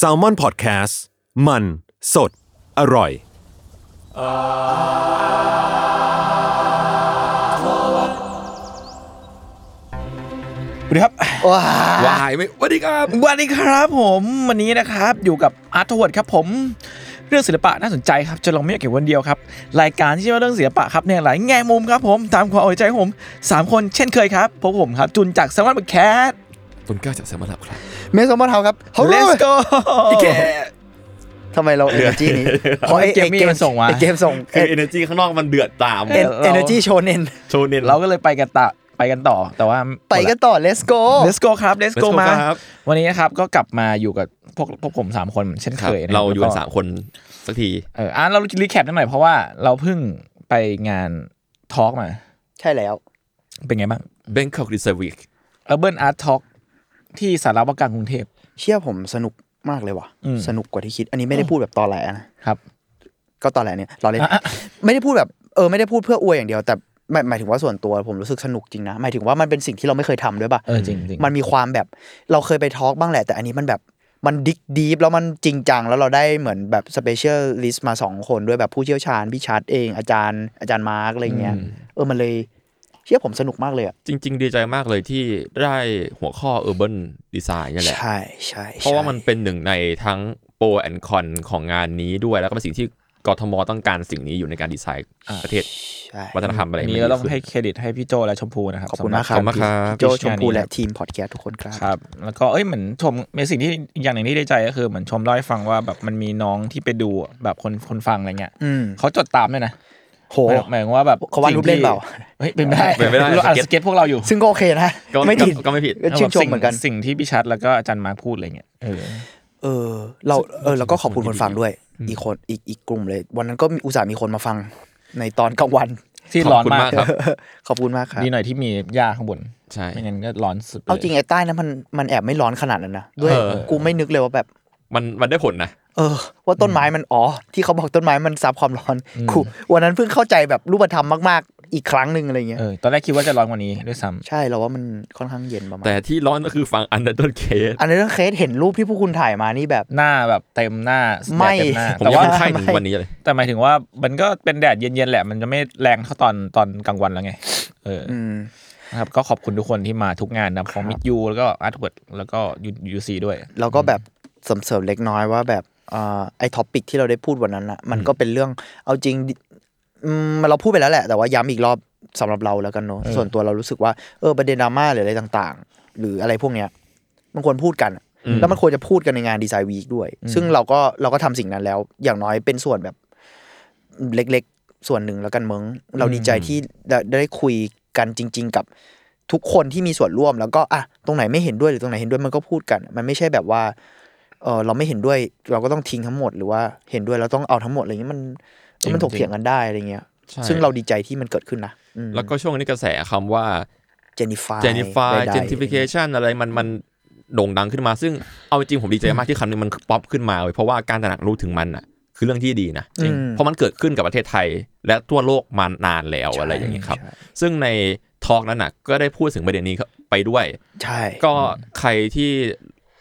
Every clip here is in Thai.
s a l m o n PODCAST มัน สด อร่อย สวัสดีครับว้ายไม่สวัสดีครับ สวัสดีครับผมวันนี้นะครับอยู่กับอาร์ตวดครับผม เรื่องศิลปะน่าสนใจครับจะลองไม่อยากเก็บวันเดียวครับ รายการที่ชื่อว่าเรื่องศิลปะครับเนี่ยหลายแง่มุมครับผมตามความเอาใจของผมสามคนเช่นเคยครับพบผมครับจุนจากสมาร์ทแคท ต้นกล้าจากแซมมอนครับ เมสซอมอนเฮาครับ Let's go อีแก ทำไมเราเอเนอร์จีนี้เพราะไอ้เกมมี่มันส่งมา ไอเกมส่งคือ energy ข้างนอกมันเดือดตามเออเอเนอร์จีโชเนนโชว์เน้นเราก็เลยไปกันต่อไปกันต่อ แต่ว่าไปกันต่อ let's go Let's go ครับ Let's go Let's go มา ครับวันนี้นะครับก็กลับมาอยู่กับพวกพวกผมสามคนเหมือนเช่นคเครับยะคบเราอยู่กันแล้วสามคนสักที เอออะเรารีแคปหน่อยเพราะว่าเราเพิ่งไปงานทอล์กมา ใช่แล้ว เป็นไงบ้าง Bangkok Design Week Urban Art Talk ที่สารวัตรกลางกรุงเทพ เชื่อผมสนุกมากเลยว่ะ อืม สนุกกว่าที่คิด อันนี้ไม่ได้พูดแบบตอแหลนะครับ ก็ตอแหลเนี่ยเราเล่นอะอะไม่ได้พูดแบบเออไม่ได้พูดเพื่ออวยอย่างเดียว แต่หมายหมายถึงว่าส่วนตัวผมรู้สึกสนุกจริงนะหมายถึงว่ามันเป็นสิ่งที่เราไม่เคยทำด้วยป่ะเออจริงจริงมันมีความแบบเราเคยไปทอล์กบ้างแหละ แต่อันนี้มันแบบมัน dig deep แล้วมันจริงจังแล้วเราได้เหมือนแบบ specialist มาสองคนด้วยแบบผู้เชี่ยวชาญพี่ชัดเองอาจารย์อาจารย์มาร์กอะไรเงี้ยเออมันเลย เชื่อผมสนุกมากเลยอะจริง ๆ ดีใจมากเลยที่ได้หัวข้อ Urban Design นี่แหละ ใช่ใช่เพราะว่าใช่มันเป็นหนึ่งในทั้ง pro and con ของงานนี้ด้วยแล้วก็เป็นสิ่งที่กทมต้องการสิ่งนี้อยู่ในการดีไซน์ประเทศใช่วัฒนธรรมอะไรอันไม่นี้ดีเราต้องขึ้นให้เครดิตให้พี่โจและชมพูนะครับขอบคุณสำหมากครับขอบคุณมากครับพี่โจชมพูและทีมพอดแคสต์ทุกคนครับครับ แล้วก็เอ้ยเหมือนชมมีสิ่งที่อีกอย่างหนึ่งที่ได้ใจก็คือเหมือนชมเล่าให้ฟังว่าแบบมันมีน้องที่ไปดูอะแบบคนคนฟังอะไรเงี้ยอืมเขาจดตามด้วยนะ โหหมายหมายถึงว่าแบบเขาวาดรูปเล่นเปล่าเฮ้ยเป็นไม่ได้เป็นไม่ได้เราอ่าน sketch sketchพวกเราอยู่ ซึ่งก็โอเคนะก็ไม่ผิดก็ไม่ผิดก็ชื่นชมเหมือนกันสิ่งสิ่งที่พี่ชัดแล้วก็อาจารย์มาร์คพูดอะไรเงี้ยเออเออ เราเออเราก็ขอบคุณคนฟังด้วย อีกคนอีกอีกกลุ่มเลย วันนั้นก็มีอุตส่าห์มีคนมาฟังในตอนกลางวันที่ขอบร้อนคุณมากมากครับ ขอบคุณมากครับดีหน่อยที่มีหญ้าข้างบน ใช่ไม่งั้นก็ร้อนสุดเลยเอาจริงไอ้ใต้นั้นมันมันแอบไม่ร้อนขนาดนั้นนะ ด้วยเออกูไม่นึกเลยว่าแบบ มันมันได้ผลนะเออ ว่าต้นไม้มันอ๋อ ที่เขาบอกต้นไม้มันซับความร้อนกูวันนั้นเพิ่งเข้าใจแบบรูปธรรมมากๆ อีกครั้งหนึ่งอะไรเงี้ยเออตอนแรกคิดว่าจะร้อนกว่านี้ด้วยซ้ำใช่เราว่ามันค่อนข้างเย็นประมาณแต่ที่ร้อนก็คือฝั่งอันเดอร์เคสอันนี้เรื่องเคสเห็นรูปที่พวกคุณถ่ายมานี่แบบหน้าแบบเต็มหน้าไม่แดดเต็มหน้าผมแต่ยังว่าเป็นไข้ถึงไม่วันนี้เลย แต่หมายถึงว่ามันก็เป็นแดดเย็นๆแหละ มันจะไม่แรงเท่าตอนตอนกลางวันแล้วไง เอออืมนะครับก็ขอบคุณทุกคนที่มาทุกงานนะของมิดยูแล้วก็อาร์ตเวิร์ดแล้วก็ยูยูซีด้วยเราก็แบบ เสริมๆเล็กน้อยว่าแบบอ่าไอ้ topic ที่เราได้พูดวันนั้นอะมันก็เป็นเรื่องเอาจริงอืมเราพูดไปแล้วแหละ แต่ว่าย้ำอีกรอบสำหรับเราแล้วกันเนอะเออส่วนตัวเรารู้สึกว่าเออประเด็นดราม่าหรืออะไรต่างๆ หรืออะไรพวกเนี้ยมันควรพูดกันอะอืมแล้วมันควรจะพูดกันในงาน Design Week ด้วย ซึ่งเราก็เราก็ทำสิ่งนั้นแล้ว อย่างน้อยเป็นส่วนแบบเล็กๆ ส่วนหนึ่งแล้วกันมึงเราดีใจที่ได้ได้คุยกันจริง ๆ กับทุกคนที่มีส่วนร่วมแล้วก็อะตรงไหนไม่เห็นด้วยหรือตรงไหนเห็นด้วยมันก็พูดกัน มันไม่ใช่แบบว่า เออเราไม่เห็นด้วยเราก็ต้องทิ้งทั้งหมดหรือว่าเห็นด้วยเราต้องเอาทั้งหมดอะไรเงี้ยมันจริงมันถกเถียงกันได้อะไรเงี้ย ใช่ซึ่งเราดีใจที่มันเกิดขึ้นนะแล้วก็ช่วงนี้กระแสคำว่าเจนิฟาย genify gentrification อะไรมันมันโด่งดังขึ้นมา ซึ่งเอาจริงผมดีใจมากที่คำนี้มันป๊อปขึ้นมาเว้ยเพราะว่าการตระหนักรู้ถึงมันอะ คือเรื่องที่ดีนะจริง เพราะมันเกิดขึ้นกับประเทศไทย และทั่วโลกมานานแล้วอะไรอย่างนี้ครับ ใช่ ซึ่งในทอล์กนั้นน่ะก็ได้พูดถึงประเด็นนี้ไปด้วย ใช่ ก็ใครที่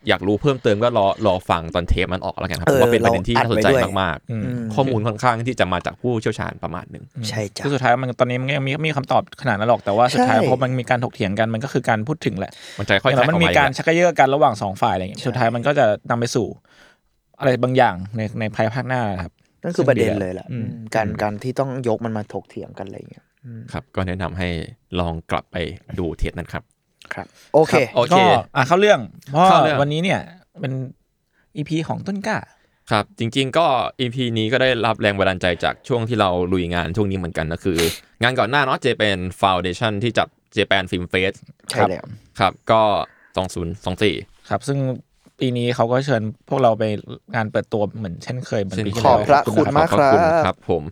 อยากรู้เพิ่มเติมก็รอรอฟังตอนเทปมันออกแล้วกันครับเออว่าเป็นประเด็นที่เราอัดน่าสนใจไว้ด้วยมากอืมๆข้อมูลค่อนข้างที่จะมาจากผู้เชี่ยวชาญประมาณหนึ่งใช่จ้ะคือสุดท้ายมันตอนนี้มันก็ยังมีมีคำตอบขนาดนั้นหรอกแต่ว่าสุดท้ายใช่พอมันมีการถกเถียงกันมันก็คือการพูดถึงแหละมันจะค่อยๆแล้วมันมีออกการอีแหละชักกระเยอะกันระหว่างสองฝ่ายอะไรอย่างเงี้ยสุดท้ายมันก็จะนำไปสู่ อะไรบางอย่างในในภายภาคหน้าครับนั่นคือประเด็นเลยแหละอืมอืมการการที่ต้องยกมันมาถกเถียงกันอะไรเงี้ยครับ ก็แนะนำให้ลองกลับไปดูเทปนั้นครับ ครับโอเคโอเคก็อะเข้าเรื่องเพราะเข้าเรื่องวันนี้เนี่ยเป็นอีพีของต้นกล้าครับ จริง ๆ ก็ EP นี้ก็ได้รับแรงบันดาลใจจากช่วงที่เราลุยงานช่วงนี้เหมือนกันก็คือ งานก่อนหน้าเนาะ Japan Foundation ที่จัด Japan Film Fest ใช่แล้วครับก็2024ครับ ซึ่งปีนี้เขาก็เชิญพวกเราไปงานเปิดตัวเหมือนเช่นเคยเหมือนปีที่ขอบแล้วพระคุณมากขอบพะณครับผม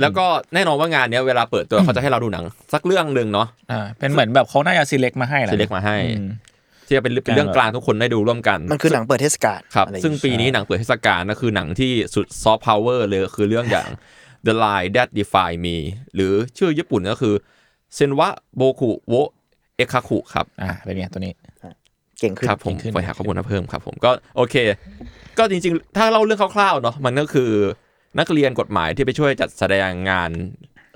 แล้วก็แน่นอนว่างานเนี้ยเวลาเปิดตัวเขาจะให้เราดูหนัง สักเรื่องหนึ่งเนาะอ่าเป็นเหมือนแบบเขาน่าจะ select มาให้แหละเล็กมาให้อืมที่จะเป็นเป็นเรื่องกลางทุกคนได้ดูร่วมกัน มันคือหนังเปิดเทศกาลครับอะไรอย่างซึ่งงี้ปีนี้หนังเปิดเทศกาลก็คือหนังที่สุดซอฟต์พาวเวอร์เลยคือเรื่องอย่าง The Line That Define Me หรือชื่อญี่ปุ่นก็คือเซนวะโบคุโวเอคาคุครับอ่าเป็นไงตัวนี้เก่งขึ้นครับผมเก่งขึ้นไปหาข้อมูลมาเพิ่มครับ ผมก็โอเค ก็จริง ๆ ถ้าเล่าเรื่องคร่าวๆเนาะมันก็คือ นักเรียนกฎหมายที่ไปช่วยจัดแสดงงาน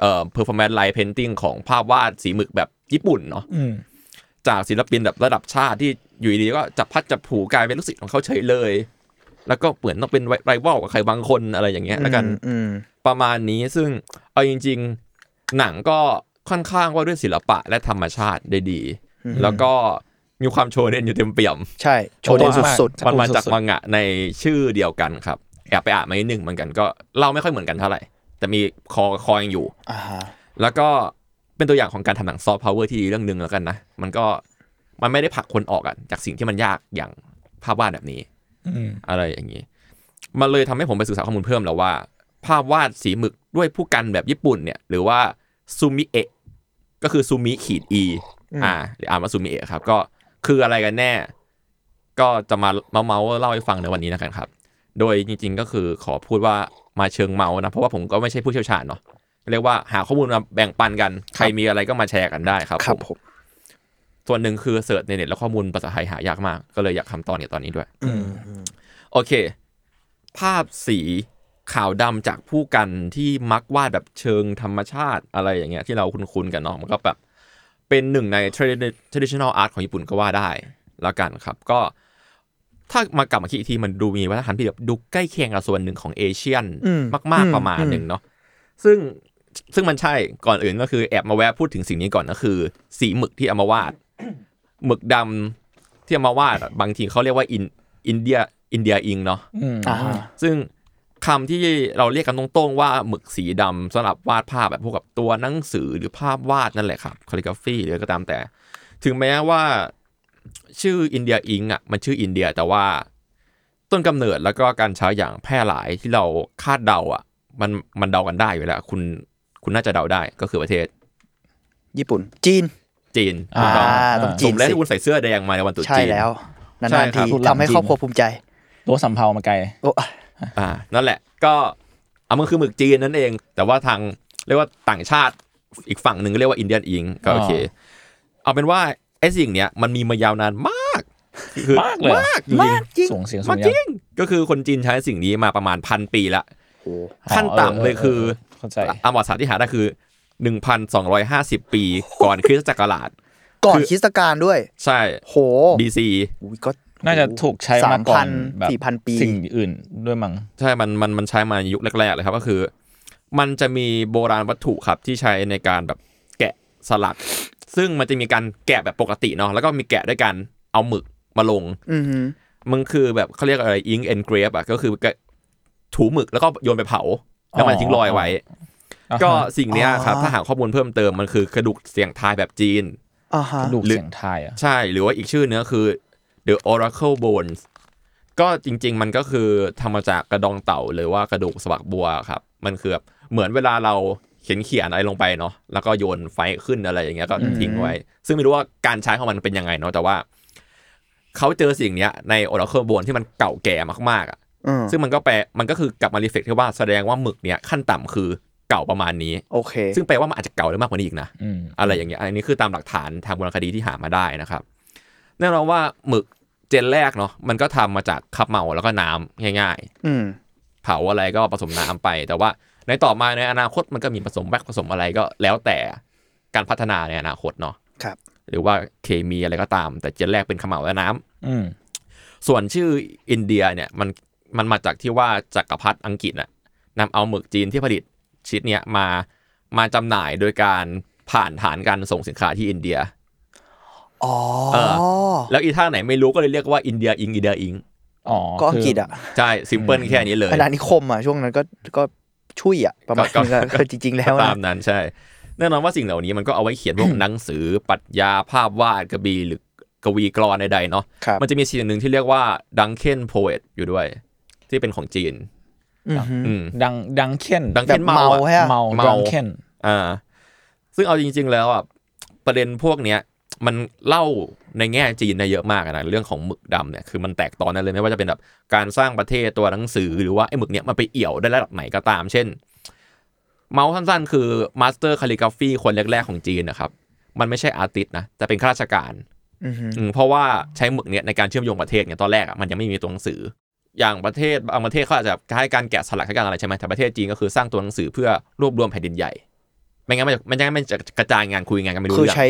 เอ่อ performance light painting ของภาพวาดสีหมึกแบบญี่ปุ่นเนาะอืมจากศิลปินแบบระดับชาติที่อยู่ดีๆก็จับพัดจับผูกลายเป็นลูกศิษย์ของเขาเฉยเลย แล้วก็เหมือนต้องเป็นไรวัลกับใครบางคนอะไรอย่างเงี้ยแล้วกันอืมประมาณนี้ซึ่งเอาจริง ๆ หนังก็ค่อนข้างว่าด้วยศิลปะและธรรมชาติได้ดี แล้วก็มีความโชว์เด่นอยู่เต็มเปี่ยม ใช่ โชว์เด่นสุดมันมาจากสุดๆมังงะในชื่อเดียวกันครับ แอบไปอ่านมานิดหนึ่งเหมือนกันก็เล่าไม่ค่อยเหมือนกันเท่าไหร่ แต่มีคอคอยังอยู่ๆอ่าฮะแล้วก็เป็นตัวอย่างของการทำหนังซอฟต์พาวเวอร์ที่ดีเรื่องหนึ่งแล้วกันนะมันก็มันไม่ได้ผลักคนออกอะจากสิ่งที่มันยากอย่างภาพวาดแบบนี้อืมอะไรอย่างนี้ มันเลยทำให้ผมไปศึกษาข้อมูลเพิ่มแล้วว่า ภาพวาดสีหมึกด้วยผู้กันแบบญี่ปุ่นเนี่ย หรือว่าซูมิเอะก็คือซูมิขีดอีอ่าหรืออ่านว่าซูมิเอะครับ ก็คืออะไรกันแน่ ก็จะมาเมาเมาๆเล่าให้ฟังในวันนี้นะครับ โดยจริงๆก็คือขอพูดว่ามาเชิงเมานะ เพราะว่าผมก็ไม่ใช่ผู้เชี่ยวชาญเนาะเรียกว่าหาข้อมูลมาแบ่งปันกัน ใครมีอะไรก็มาแชร์กันได้ครับครับผมผมส่วนหนึ่งคือเสิร์ชในเน็ตแล้วข้อมูลภาษาไทยหายากมาก ก็เลยอยากทำตอนนี้ตอนนี้ด้วยอืมโอเค ภาพสีขาวดำจากผู้กันที่มักวาดแบบเชิงธรรมชาติอะไรอย่างเงี้ยที่เราคุ้นๆกันเนาะมันก็แบบเป็นหนึ่งใน tradi- traditional art ของญี่ปุ่นก็ว่าได้แล้วกันครับ ก็ ถ้ามากลับมาคิดอีกทีมันดูมีวัฒนธรรมที่แบบดูใกล้เคียงกับส่วนหนึ่งของเอเชียนอืมมากอืมๆประมาณหนึ่งเนาะซึ่งซึ่งมันใช่ก่อนอื่นก็คือแอบมาแวะพูดถึงสิ่งนี้ก่อนก็คือ สีหมึกที่เอามาวาดหมึกดำที่เอามาวาดอะบางทีเขาเรียกว่าอิน India India ink เนาะอืมอ่าฮะซึ่งคำที่เราเรียกกันตรงๆว่าหมึกสีดำสำหรับวาดภาพแบบพวกกับตัวหนังสือหรือภาพวาดนั่นแหละครับ calligraphy หรืออะไรก็ตามแต่ ถึงแม้ว่า ชื่อ India ink อะมันชื่ออินเดียแต่ว่าต้นกำเนิดแล้วก็การใช้อย่างแพร่หลายที่เราคาดเดาอะ มันมันเดากันได้อยู่แล้ว คุณคุณน่าจะเดาได้ก็คือประเทศ ญี่ปุ่น จีน จีนอ่าถูกต้องต้องสจีนมแล้วสิที่คุณใส่เสื้อแดงมาในวันตรุษใช่จีนแล้วใช่นานๆครัทีบทำให้ครอบครัวภูมิใจตัวสำเภามาไกลโอ้อ่านั่นแหละ ก็เอามันคือหมึกจีนนั่นเอง แต่ว่าทางเรียกว่าต่างชาติอีกฝั่งหนึ่งก็เรียกว่าอินเดียนอิงก็โอเค เอาเป็นว่า ไอ้สิ่งเนี้ยมันมีมายาวนานมากคือมากเลยมากมากจริงสูงเสียงสูมางกยัจริงก็คือคนจีนใช้สิ่งนี้มาประมาณพันปีละโหขั้นต่ำเลยคือเข้าใจอามอสาที่หาได้คือ1,250ปี ก่อนคริสตศักราชก่อนคือคริสตกาลด้วย ใช่โห BC อุ้ยก็น่าจะถูกใช้มาก่อนแบบสี่พันปีสิ่งอื่นด้วยมั้งใช่มันมันมันใช้มาในยุคแรกๆเลยครับก็คือ มันจะมีโบราณวัตถุครับที่ใช้ในการแบบแกะสลัก ซึ่งมันจะมีการแกะแบบปกติเนาะแล้วก็มีแกะด้วยการเอาหมึกมาลงอือฮึมันคือแบบเขาเรียกอะไรอิงเอนเกรฟอะก็คือแกะถูหมึกแล้วก็โยนไปเผาแล้วมันทิ้งรอยไว้ ก็สิ่งเนี้ยครับถ้าหาข้อมูลเพิ่มเติมมันคือกระดูกเสียงทายแบบจีนอ่าฮะกระดูกหรือเสียงไทายอะใช่หรือว่าอีกชื่อเนื้อคือ the oracle bones ก็จริง ๆ มันก็คือทำมาจากกระดองเต่าหรือว่ากระดูกสวักบัวครับ มันคือแบบเหมือนเวลาเรา เขียนเขียนอะไรลงไปเนาะแล้วก็โยนไฟขึ้นอะไรอย่างเงี้ยก็ทิ้งไว้ ซึ่งไม่รู้ว่าการใช้ของมันเป็นยังไงเนาะแต่ว่าเขาเจอสิ่งเนี้ยใน oracle bone ที่มันเก่าแก่มากๆอะอืมซึ่งมันก็แปลมันก็คือกลับมารีเฟกที่ว่าแสดงว่าหมึกเนี้ยขั้นต่ำคือเก่าประมาณนี้โอเค ซึ่งแปลว่ามันอาจจะเก่าได้มากกว่านี้อีกนะอืมอะไรอย่างเงี้ยอันนี้คือตามหลักฐานทางโบราณคดีที่หามาได้นะครับแน่นอนว่าหมึกเจนแรกเนาะมันก็ทำมาจากคับเมาแล้วก็น้ำง่ายอืมๆเผาอะไรก็ผสมน้ำไปแต่ว่า ในต่อมาในอนาคตมันก็มีผสมแบคผสมอะไรก็แล้วแต่การพัฒนาในอนาคตเนาะครับ หรือว่าเคมีอะไรก็ตาม แต่เจนแรกเป็นขมเหลาและน้ำอืมส่วนชื่ออินเดียเนี่ยมันมันมาจากที่ว่าจักรพรรดิอังกฤษน่ะนำเอาหมึกจีนที่ผลิตชนิดเนี้ยมามาจำหน่ายโดยการผ่านฐานการส่งสินค้าที่อินเดียอ๋อเออแล้วอีท่าไหนไม่รู้ก็เลยเรียกว่าอินเดียอิงอินเดียอิงอ๋อก็อังกฤษอะใช่ซิมเพิลแค่นี้เลยอาณานิคมอะช่วงนั้นก็ก็ ช่วยอะประมาณก็นึงอะก็คือจริง ๆ แล้วตานะมนั้นใช่แน่นอนว่าสิ่งเหล่านี้มันก็เอาไว้เขียนพวกหนังสือปรัชญาภาพวาดกระบีหรือกวีกรอนใดๆเนาะครับมันจะมีซีนหนึ่งที่เรียกว่าดังเคนโพเอตอยู่ด้วย ที่เป็นของจีนอือฮึอืมดังดังเค้นดังแบบเคนเมาเมาอะใช่ปะเมาเมาดังเค้นอ่า ซึ่งเอาจริง ๆ แล้วอะประเด็นพวกเนี้ยมันเล่า ในแง่จีนได้เยอะมากอะนะเรื่องของหมึกดำเนี่ยคือมันแตกตอนนั้นเลยไม่ว่าจะเป็นแบบการสร้างประเทศตัวหนังสือหรือว่าไอ้หมึกเนี้ยมันไปเอี่ยวได้ระดับไหนก็ตาม เช่น เมาท์สั้นๆ คือ master calligraphy คนแรกๆของจีนนะครับ มันไม่ใช่ artist นะแต่เป็นข้าราชการอือฮึอืมเพราะว่าใช้หมึกเนี่ยในการเชื่อมโยงประเทศเนี่ยตอนแรกอะมันยังไม่มีตัวหนังสือ อย่างประเทศบางประเทศเขาอาจจะให้การแกะสลักให้การอะไรใช่ไหมแต่ประเทศจีนก็คือสร้างตัวหนังสือเพื่อรวบรวมแผ่นดินใหญ่ไม่งั้นมันจะไม่งั้นมันจะกระจายงานคุยงานกันไม่รู้คือเรื่องใช้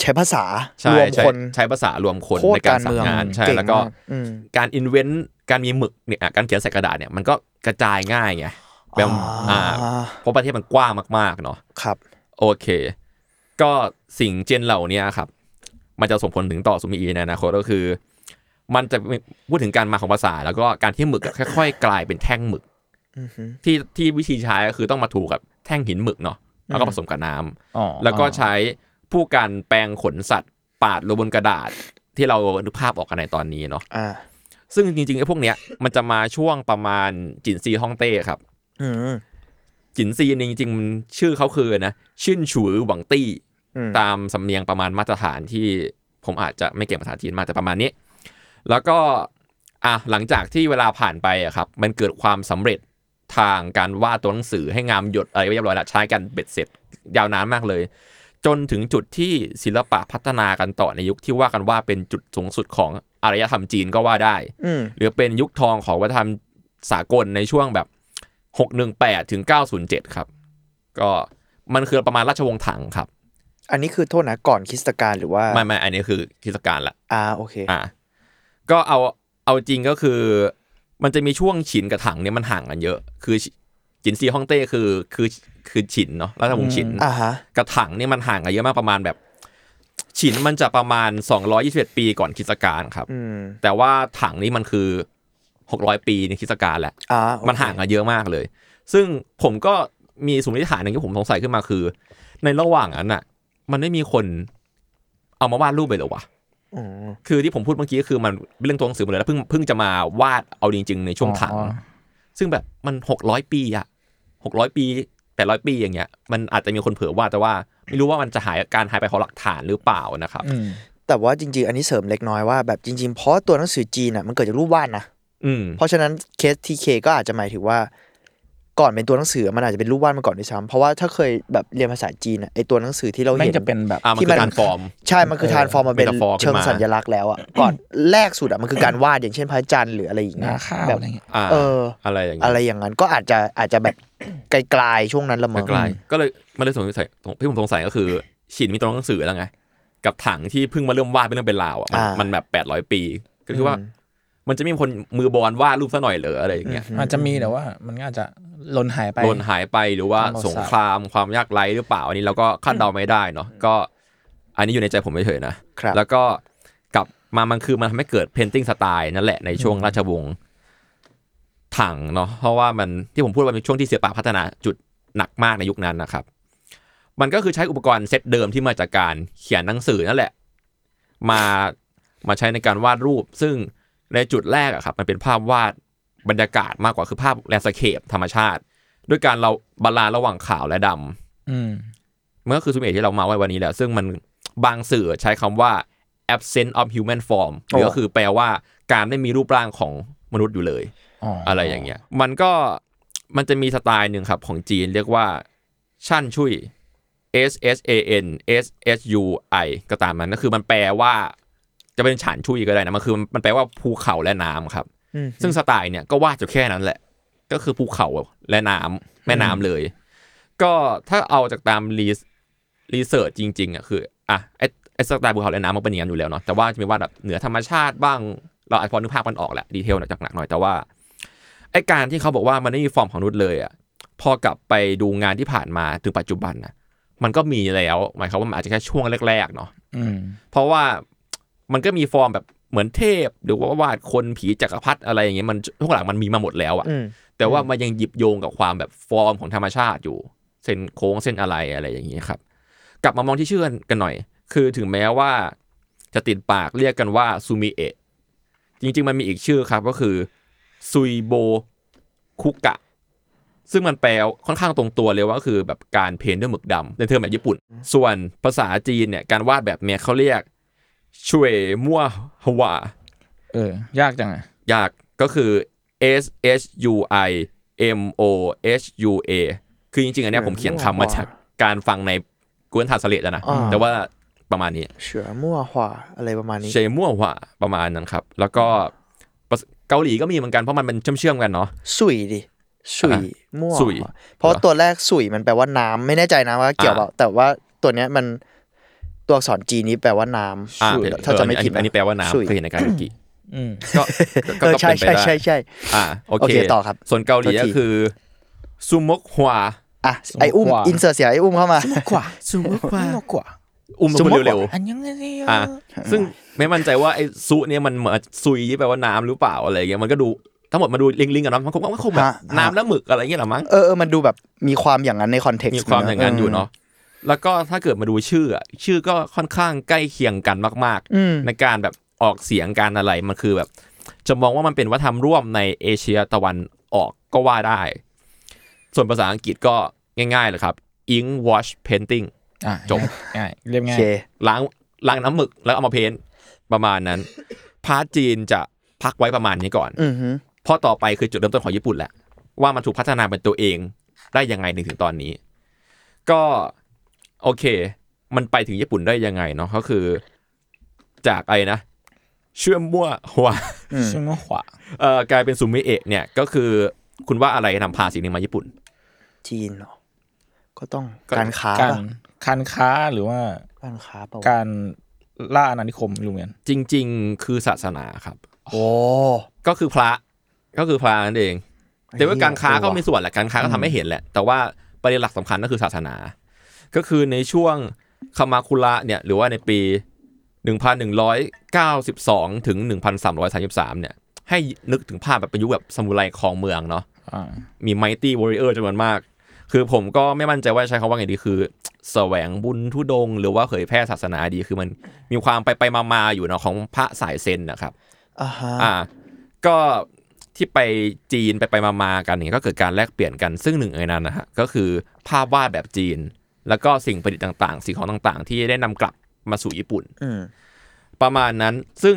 ใช้ภาษาใช่รวมใช้คนใช้ภาษารวมคนโคตในรการการสั่เมืงองงานใช่เก่งแล้วก็มากอืมการอินเวนต์การมีหมึกเนี่ยการเขียนใส่กระดาษเนี่ยมันก็กระจายง่ายไงแบบอ่าอ่าเพราะประเทศมันกว้างมากๆเนาะครับ โอเค ก็สิ่งเจนเหล่านี้ครับ มันจะส่งผลถึงต่อซูมิอีในอนาคตก็คือ มันจะพูดถึงการมาของภาษา แล้วก็การที่หมึกอะค่อยๆ กลายเป็นแท่งหมึกอือฮึที่ที่วิธีใช้ก็คือต้องมาถูกับแท่งหินหมึกเนาะแล้วก็ผสมกับน้ำอ๋อแล้วก็ใช้ ผู้การแปลงขนสัตว์ ปาดลงบนกระดาษ ที่เรานึกภาพออกกันในตอนนี้เนาะอ่า ซึ่งจริงๆไอ้พวกเนี้ยมันจะมาช่วงประมาณจินซีฮ่องเต้ครับอืมจินซีนี่จริงๆมันชื่อเขาคือนะชินฉือหวังตี้อืมตามสำเนียงประมาณมาตรฐานที่ผมอาจจะไม่เก่งภาษาจีนมากแต่ประมาณนี้ แล้วก็อะหลังจากที่เวลาผ่านไปอะครับ มันเกิดความสำเร็จทางการวาดตัวหนังสือให้งามหยดอะไรไว้เรียบร้อยแล้วใช้กันเบ็ดเสร็จยาวนานมากเลย จนถึงจุดที่ศิลปะพัฒนากันต่อในยุคที่ว่ากันว่าเป็นจุดสูงสุดของอารยธรรมจีนก็ว่าได้อืมหรือเป็นยุคทองของวัฒนธรรมสากลในช่วงแบบ 618 ถึง 907 ครับ ก็มันคือประมาณราชวงศ์ถังครับ อันนี้คือโทษนะก่อนคริสตกาลหรือว่า ไม่ไม่อันนี้คือคริสตกาลละอ่าโอเคอ่าก็เอาเอาจริงก็คือ มันจะมีช่วงฉินกับถังเนี่ยมันห่างกันเยอะ คือ จินซีฮ่องเต้คือคือคือฉินเนาะราชวงศ์ฉินอ่าฮะกับถังเนี่ยมันห่างกันเยอะมากประมาณแบบ ฉินมันจะประมาณ 221 ปีก่อนคริสตกาลครับอืมแต่ว่าถังนี่มันคือ 600 ปีในคริสตกาลแหละอ่าโอเคมันห่างกันเยอะมากเลย ซึ่งผมก็มีสมมติฐานหนึ่งที่ผมสงสัยขึ้นมาคือ ในระหว่างนั้นน่ะ มันไม่มีคนเอามาวาดรูปไปเหรอวะอืมคือที่ผมพูดเมื่อกี้คือมันเป็นเรื่องตัวหนังสือหมดเลยแล้วเพิ่งเพิ่งจะมาวาดเอาจริง ๆ ในช่วงถังอ๋อซึ่งแบบมันหกร้อยปีอะ หกร้อยปีแปดร้อยปีอย่างเงี้ยมันอาจจะมีคนเผลอวาดแต่ว่า ไม่รู้ว่ามันจะหายการหายไปของหลักฐานหรือเปล่านะครับอืมแต่ว่าจริง ๆ อันนี้เสริมเล็กน้อยว่าแบบจริง ๆ เพราะตัวหนังสือจีนอะมันเกิดจากรูปวาดนะอืมเพราะฉะนั้นเคสทีเคก็อาจจะหมายถึงว่า ก่อนเป็นตัวหนังสือมันอาจจะเป็นรูปวาดมาก่อนด้วยซ้ำเพราะว่าถ้าเคยแบบเรียนภาษาจีนอะไอตัวหนังสือที่เราแม่เห็งนจะเป็นแบบ อ่ามันที่คืมัอนการฟอร์ม ใช่ มันคือทานฟอร์มมาเป็นเมตาฟอร์ขึ้นเชิงมาสัญลักษณ์แล้วอะ ก่อนแรกสุดอะมันคือการวาดอย่างเช่นพระจันทร์หรืออะไรอย่างหเงี้น้ายข้าวแบบอะไรเงี้ย อ่าเอออะไรอย่างเงี้ย อะไรอย่างนั้นก็อาจจะอาจจะแบบไกลๆช่วงนั้นละมั้ง ไกลๆก็เลยมันเลยสงสัยที่ผมสงสัยก็คือฉินมีตัวหนังสือแล้วไง กับถังที่เพิ่งมาเริ่มวาดเป็นเรื่องเป็นราวอะมันมันแบบแปดร้อยปี ก็คือว่า มันจะมีคนมือบอนวาดรูปซะหน่อยเหรออะไรอย่างเงี้ยอาจจะมีแต่ว่า มันก็อาจจะหล่นหายไปโดนหายไปหรือว่าทางประวัติสงครามความยากไร้หรือเปล่า อันนี้เราก็คาดเดาไม่ได้เนาะก็อันนี้อยู่ในใจผมเฉยๆนะครับแล้วก็กลับมามันคือมันทำให้เกิด painting style นั่นแหละในช่วงราชวงศ์ถังเนาะเพราะว่ามันที่ผมพูดว่าเป็นช่วงที่ศิลปะพัฒนาจุดหนักมากในยุคนั้นนะครับ มันก็คือใช้อุปกรณ์เซตเดิมที่มาจากการเขียนหนังสือนั่นแหละ มามาใช้ในการวาดรูป ซึ่ง ในจุดแรกอะครับมันเป็นภาพวาดบรรยากาศมากกว่าคือภาพ landscape ธรรมชาติ ด้วยการเรา balance ระหว่างขาวและดำอืมมันก็คือสมเหตุที่เรามาไว้วันนี้แหละซึ่งมันบางสื่อใช้คำว่า absence of human form หรือก็คือแปลว่าการไม่มีรูปร่างของมนุษย์อยู่เลยอ๋อออะไรอย่างเงี้ย มันก็มันจะมีสไตล์หนึ่งครับของจีนเรียกว่าชั่นชุย S S A N S S U I ก็ตามมันก็คือมันแปลว่า จะเป็นฉานชุยก็ได้นะมันคือมันแปลว่าภูเขาและน้ำครับอืมซึ่งสไตล์เนี่ยก็วาดอยู่แค่นั้นแหละ ก็คือภูเขาและน้ำแม่น้ำเลย ก็ถ้าเอาจากตามรี research จริง ๆอะคืออะไอไอสไตล์ภูเขาและน้ำมันเป็นอย่างนั้นอยู่แล้วเนาะแต่ว่าจะมีวาดแบบเหนือธรรมชาติบ้างเราอาจพอนึกภาพมันออกแหละ detail หนักๆหน่อยแต่ว่าไอการที่เขาบอกว่ามันไม่มีฟอร์มของมนุษย์เลยอะพอกลับไปดูงานที่ผ่านมาถึงปัจจุบันนะมันก็มีแล้วหมายความว่ามันอาจจะแค่ช่วงแรกๆเนาะอืมเพราะว่า มันก็มีฟอร์มแบบเหมือนเทพ หรือว่าวาดคนผีจักรพรรดิอะไรอย่างเงี้ยมันช่วงหลังมันมีมาหมดแล้วอะอืมแต่ว่ามันยังหยิบโยงกับความแบบฟอร์มของธรรมชาติอยู่ เส้นโค้งเส้นอะไรอะไรอย่างเงี้ยครับ กลับมามองที่ชื่อกันหน่อย คือถึงแม้ว่าจะติดปากเรียกกันว่าซูมิเอะจริง ๆ มันมีอีกชื่อครับก็คือซุยโบคุกะ ซึ่งมันแปลค่อนข้างตรงตัวเลยว่าก็คือแบบการเพ้นท์ด้วยหมึกดำในเทอมแบบญี่ปุ่น ส่วนภาษาจีนเนี่ยการวาดแบบเนี้ยเขาเรียก ช่วยมั่วฮวาเออ ยากจังอะยากก็คือ S H U I M O H U A คือจริงๆ อันเนี้ยผมเขียนคำมาจากการฟังในกวนทาสเลตนะอ่าแต่ว่าประมาณนี้เฉือมั่วหว่าอะไรประมาณนี้เชมั่วหว่าประมาณนั้นครับ แล้วก็ภาษาเกาหลีก็มีเหมือนกันเพราะมันเป็นเชื่อมๆกันเนาะสุยดิสุยอะมั่วสุยหว่าเพราะตัวแรกสุยมันแปลว่าน้ำไม่แน่ใจนะว่าเกี่ยวเปล่าแต่ว่าตัวเนี้ยมัน ตัวอักษรจีนนี้แปลว่าน้ำอ่าสุยเออถ้าจะไม่อันผิดนี้อันนี้แปลว่าสุยน้ำเคยเห็นในการยุกิอืมก็ก็เออก็ใช่เป็นไปใช่ได้ใช่ใช่อ่าโอโอเคเคต่อครับ ส่วนเกาหลีโทษก็ทีคือซุมกฮวาอะไออุ้มสมกว่าอินเสิร์ตเสียงไออุ้มเข้ามากว่าซุมกฮวามากกว่าอุ้มซุพูมกดว่าเร็วอันยังไงเนี่ยๆอ่าซึ่งไม่มั่นใจว่าไอ้ซุเนี่ยมันเหมือนซุยที่แปลว่าน้ำหรือเปล่าอะไรเงี้ยมันก็ดูทั้งหมดมาดูลิงๆกันเนาะมันคงมันคงแบบฮะน้ำแล้วหมึกอะไรเงี้ยหรอมั้งเออเออมันดูแบบมีความอย่างนั้นในคอนเท็กซ์มีความอย่างนั้นอยู่เนาะ แล้วก็ถ้าเกิดมาดูชื่ออะชื่อก็ค่อนข้างใกล้เคียงกันมากอืมๆในการแบบออกเสียงการอะไรมันคือแบบ จะมองว่ามันเป็นวัฒนธรรมร่วมในเอเชียตะวันออกก็ว่าได้ ส่วนภาษาอังกฤษก็ง่ายๆเลยครับ ink wash painting อะจบง่ายเรียบโอง่ายเคล้างล้างน้ำหมึกแล้วเอามาเพ้นท์ประมาณนั้น พาร์ทจีนจะพักไว้ประมาณนี้ก่อนอือฮึเพราะต่อไปคือจุดเริ่มต้นของญี่ปุ่นแหละ ว่ามันถูกพัฒนาเป็นตัวเองได้ยังไงถึงถึงตอนนี้ ก็ โอเค มันไปถึงญี่ปุ่นได้ยังไงเนาะก็คือ จากไอ้นะเชื่อมมั่วหัวชื่อว่าขวาเอ่อกลายเป็นซูมิเอะเนี่ยก็คือคุณว่าอะไรนำพาสิ่งนี้มาญี่ปุ่น จีนเหรอก็ต้องก็การค้าการปะการค้าหรือว่าการค้าเปล่าการล่าอาณานิคมลุงเงินจริง ๆ คือศาสนาครับ โอ้ก็คือพระ ก็คือพระนั่นเอง แต่ว่าการค้าก็มีเออว่ะส่วนแหละการค้าก็ทำให้เห็นแหละ แต่ว่าประเด็นหลักสำคัญก็คือศาสนา ก็คือในช่วงคามาคุระเนี่ยหรือว่าในปี 1192 ถึง 1333 เนี่ย ให้นึกถึงภาพแบบเป็นยุคแบบซามูไรครองเมืองเนาะอ่ามีไมตี้วอริเออร์จำนวนมาก คือผมก็ไม่มั่นใจว่าใช้คำว่าไงดีคือแสวงบุญทุดงค์หรือว่าเผยแพร่ศาสนาดีคือมันมีความไปไปมามาๆอยู่เนาะของพระสายเซนนะครับอ่าฮะอ่าก็ที่ไปจีนไปไปมามาๆกันเนี่ยก็เกิดการแลกเปลี่ยนกันซึ่งหนึ่งในนั้นนะฮะก็คือภาพวาดแบบจีน แล้วก็สิ่งประดิษฐ์ต่างๆ สิ่งของต่างๆ ที่ได้นำกลับมาสู่ญี่ปุ่นอืมประมาณนั้นซึ่ง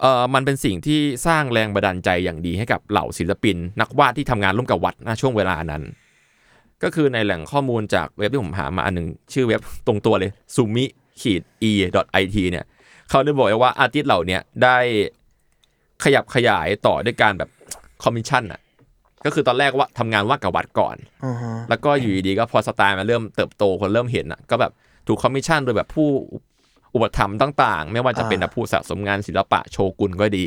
เอ่อมันเป็นสิ่งที่สร้างแรงบันดาลใจอย่างดีให้กับเหล่าศิลปิน นักวาดที่ทำงานร่วมกับวัดณช่วงเวลานั้น ก็คือในแหล่งข้อมูลจากเว็บที่ผมหามาอันหนึ่งชื่อเว็บตรงตัวเลย sumi ขีด e it เนี่ย เขาได้บอกไว้ว่า artist เหล่าเนี้ยได้ขยับขยายต่อด้วยการแบบคอมมิชชั่นอะ ก็คือตอนแรกว่าทำงานวาดกับวัดก่อนอ่าฮะแล้วก็อยู่ดีๆก็พอสไตล์มันเริ่มเติบโตคนเริ่มเห็นอะก็แบบถูกคอมมิชชั่นโดยแบบผู้อุปถัมภ์ต่างๆ ไม่ว่าจะเป็นแบบผู้สะสมงานศิลปะโชกุนก็ดี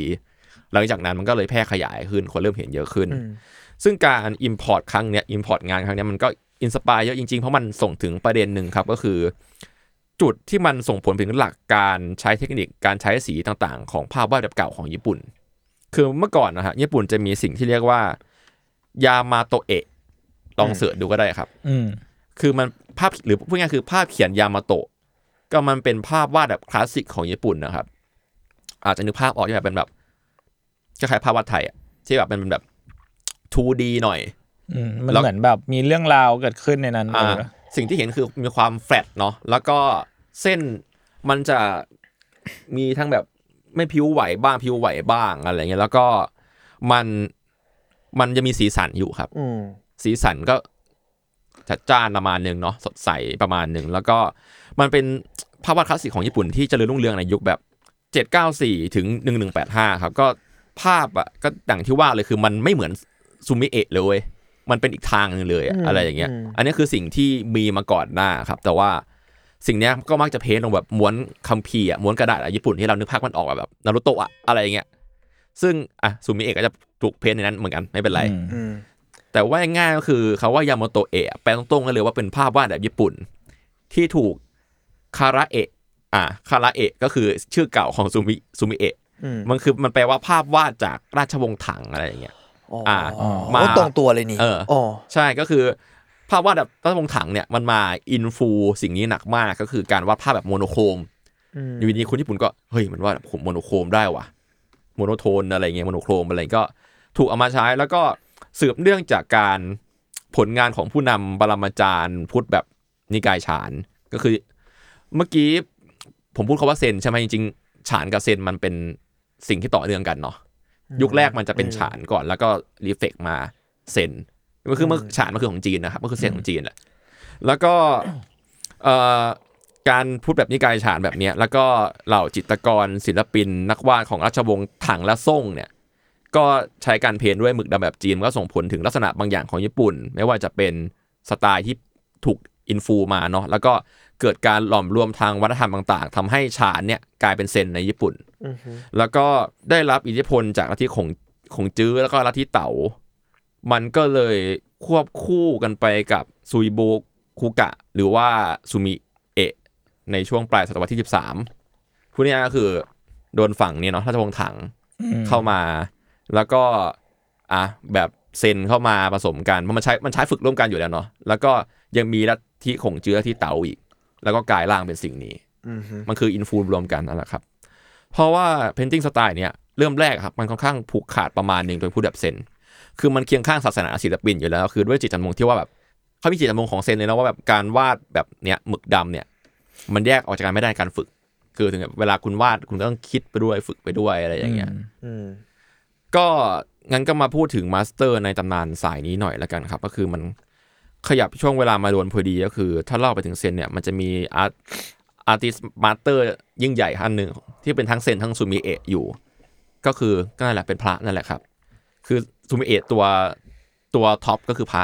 หลังจากนั้นมันก็เลยแพร่ขยายขึ้นคนเริ่มเห็นเยอะขึ้นอืมซึ่งการ Import ครั้งเนี้ย Import งานครั้งเนี้ยมันก็ inspire เยอะจริงๆ เพราะมันส่งถึงประเด็นหนึ่งครับก็คือ จุดที่มันส่งผลถึงหลักการใช้เทคนิคการใช้สีต่างๆ ของภาพวาดแบบเก่าของญี่ปุ่น คือเมื่อก่อนนะฮะญี่ปุ่นจะมีสิ่งที่เรียกว่า ยามาโตเอะลองเสิร์ชดูก็ได้ครับ อืมคือมันภาพหรือพูดง่ายๆคือภาพเขียนยามาโตะก็มันเป็นภาพวาดแบบคลาสสิกของญี่ปุ่นนะครับ อาจจะนึกภาพออกที่แบบเป็นแบบคล้ายๆภาพวาดไทยอะที่แบบเป็นแบบ 2D หน่อยอืมมันแล้วเหมือนแบบมีเรื่องราวเกิดขึ้นในนั้นอ่าเออสิ่งที่เห็นคือมีความแฟลตเนาะแล้วก็เส้นมันจะมีทั้งแบบไม่พิ้วไหวบ้างพิ้วไหวบ้างอะไรเงี้ยแล้วก็มัน มันจะมีสีสันอยู่ครับอืมสีสันก็จัดจ้านประมาณหนึ่งเนาะสดใสประมาณหนึ่งแล้วก็มันเป็นภาพวาดคลาสสิกของญี่ปุ่นที่เจริญรุ่งเรืองในยุคแบบ 794 ถึง 1185 ครับก็ภาพอะก็ดังที่ว่าเลยคือมันไม่เหมือนซูมิเอะเลยเว้ยมันเป็นอีกทางหนึงเลยอะอืมอะไรอย่างเงี้ยอืมอันนี้คือสิ่งที่มีมาก่อนหน้าครับ แต่ว่าสิ่งเนี้ยก็มักจะเพ้นท์ลงแบบม้วนคัมภีร์อะม้วนกระดาษอะญี่ปุ่นที่เรานึกภาพมันออกแบบนารุโตะอะอะไรอย่างเงี้ย ซึ่งอะซูมิเอะก็จะถูกเพ้นท์ในนั้นเหมือนกันไม่เป็นไรอืมอืมแต่ว่าง่ายๆก็คือคาว่ายาโมโตเอะแปลตรงๆกันเลยว่าเป็นภาพวาดแบบญี่ปุ่น ที่ถูกคาราเอะอ่าคาราเอะก็คือชื่อเก่าของซูมิซูมิเอะอืมมันคือมันแปลว่าภาพวาดจากราชวงศ์ถังอะไรอย่างเงี้ยอ๋ออ่าอ๋อมาโอ้ตรงตัวเลยนี่เอออ๋อใช่ก็คือภาพวาดแบบราชวงศ์ถังเนี่ยมันมา influ สิ่งนี้หนักมากก็คือการวาดภาพแบบ monochrome อยู่ดีๆคนญี่ปุ่นก็เฮ้ยมันวาดโมโน monochrome ได้ว่ะ monotone อะไรเงี้ย monochrome อะไรก็ถูกเอามาใช้แล้วก็สืบเนื่องจากการผลงานของผู้นำปรมาจารย์พุทธแบบนิกายฉานก็คือ เมื่อกี้ผมพูดคำว่าเซนใช่ไหมจริงๆ ฉานกับเซนมันเป็นสิ่งที่ต่อเนื่องกันเนาะยุคแรกมันจะเป็นฉานก่อนแล้วก็รีเฟกมาเซนก็คือเมื่อฉานมันคือของจีนนะครับก็คือเซนของจีนแหละแล้วก็เอ่อ การพูดแบบนิกายฉานแบบเนี้ยแล้วก็เหล่าจิตรกรศิลปิน นักวาดของราชวงศ์ถังและซ่งเนี่ยก็ใช้การเพ้นท์ด้วยหมึกดำแบบจีนมันก็ส่งผลถึงลักษณะบางอย่างของญี่ปุ่น ไม่ว่าจะเป็นสไตล์ที่ถูกอินฟูมาเนาะแล้วก็เกิดการหลอมรวมทางวัฒนธรรมต่าง ๆทำให้ฉานเนี่ยกลายเป็นเซนในญี่ปุ่น แล้วก็ได้รับอิทธิพลจากลัทธิของของจื้อแล้วก็ลัทธิเต๋า มันก็เลยควบคู่กันไปกับซุยโบคุกะ หรือว่าซูมิเอะ ในช่วงปลายศตวรรษที่ 13 ผู้นี้ก็คือโดนฝั่งเนี่ยเนาะราชวงศ์ถังเข้ามา แล้วก็อะแบบเซนเข้ามาผสมกันเพราะมันใช้มันใช้ฝึกร่วมกันอยู่แล้วเนาะแล้วก็ยังมีลัทธิของจื้อลัทธิเต๋าอีก แล้วก็กลายร่างเป็นสิ่งนี้มันคือ influ รวมกันนั่นแหละครับ เพราะว่า painting สไตล์เนี่ยเริ่มแรกครับมันค่อนข้างผูกขาดประมาณหนึ่งโดยผู้แบบเซนคือมันเคียงข้างศาสนาศิลปินอยู่แล้ว คือด้วยจิตจำนงที่ว่าแบบเขามีจิตจำนงของเซนเลยนะว่าแบบการวาดแบบเนี้ยหมึกดำเนี่ย มันแยกออกจากกันไม่ได้การฝึก คือถึงเวลาคุณวาดคุณก็ต้องคิดไปด้วยฝึกไปด้วยอะไรอย่างเงี้ยอืมก็งั้นก็มาพูดถึง master ในตำนานสายนี้หน่อยละกันครับ ก็คือมันขยับช่วงเวลามาโดนพอดีก็คือ ถ้าเล่าไปถึงเซนเนี่ยมันจะมี art artist master ยิ่งใหญ่ท่านหนึ่งที่เป็นทั้งเซนทั้งซูมิเอะอยู่ ก็คือก็นั่นแหละเป็นพระนั่นแหละครับ คือซูมิเอะตัวตัว top ก็คือพระ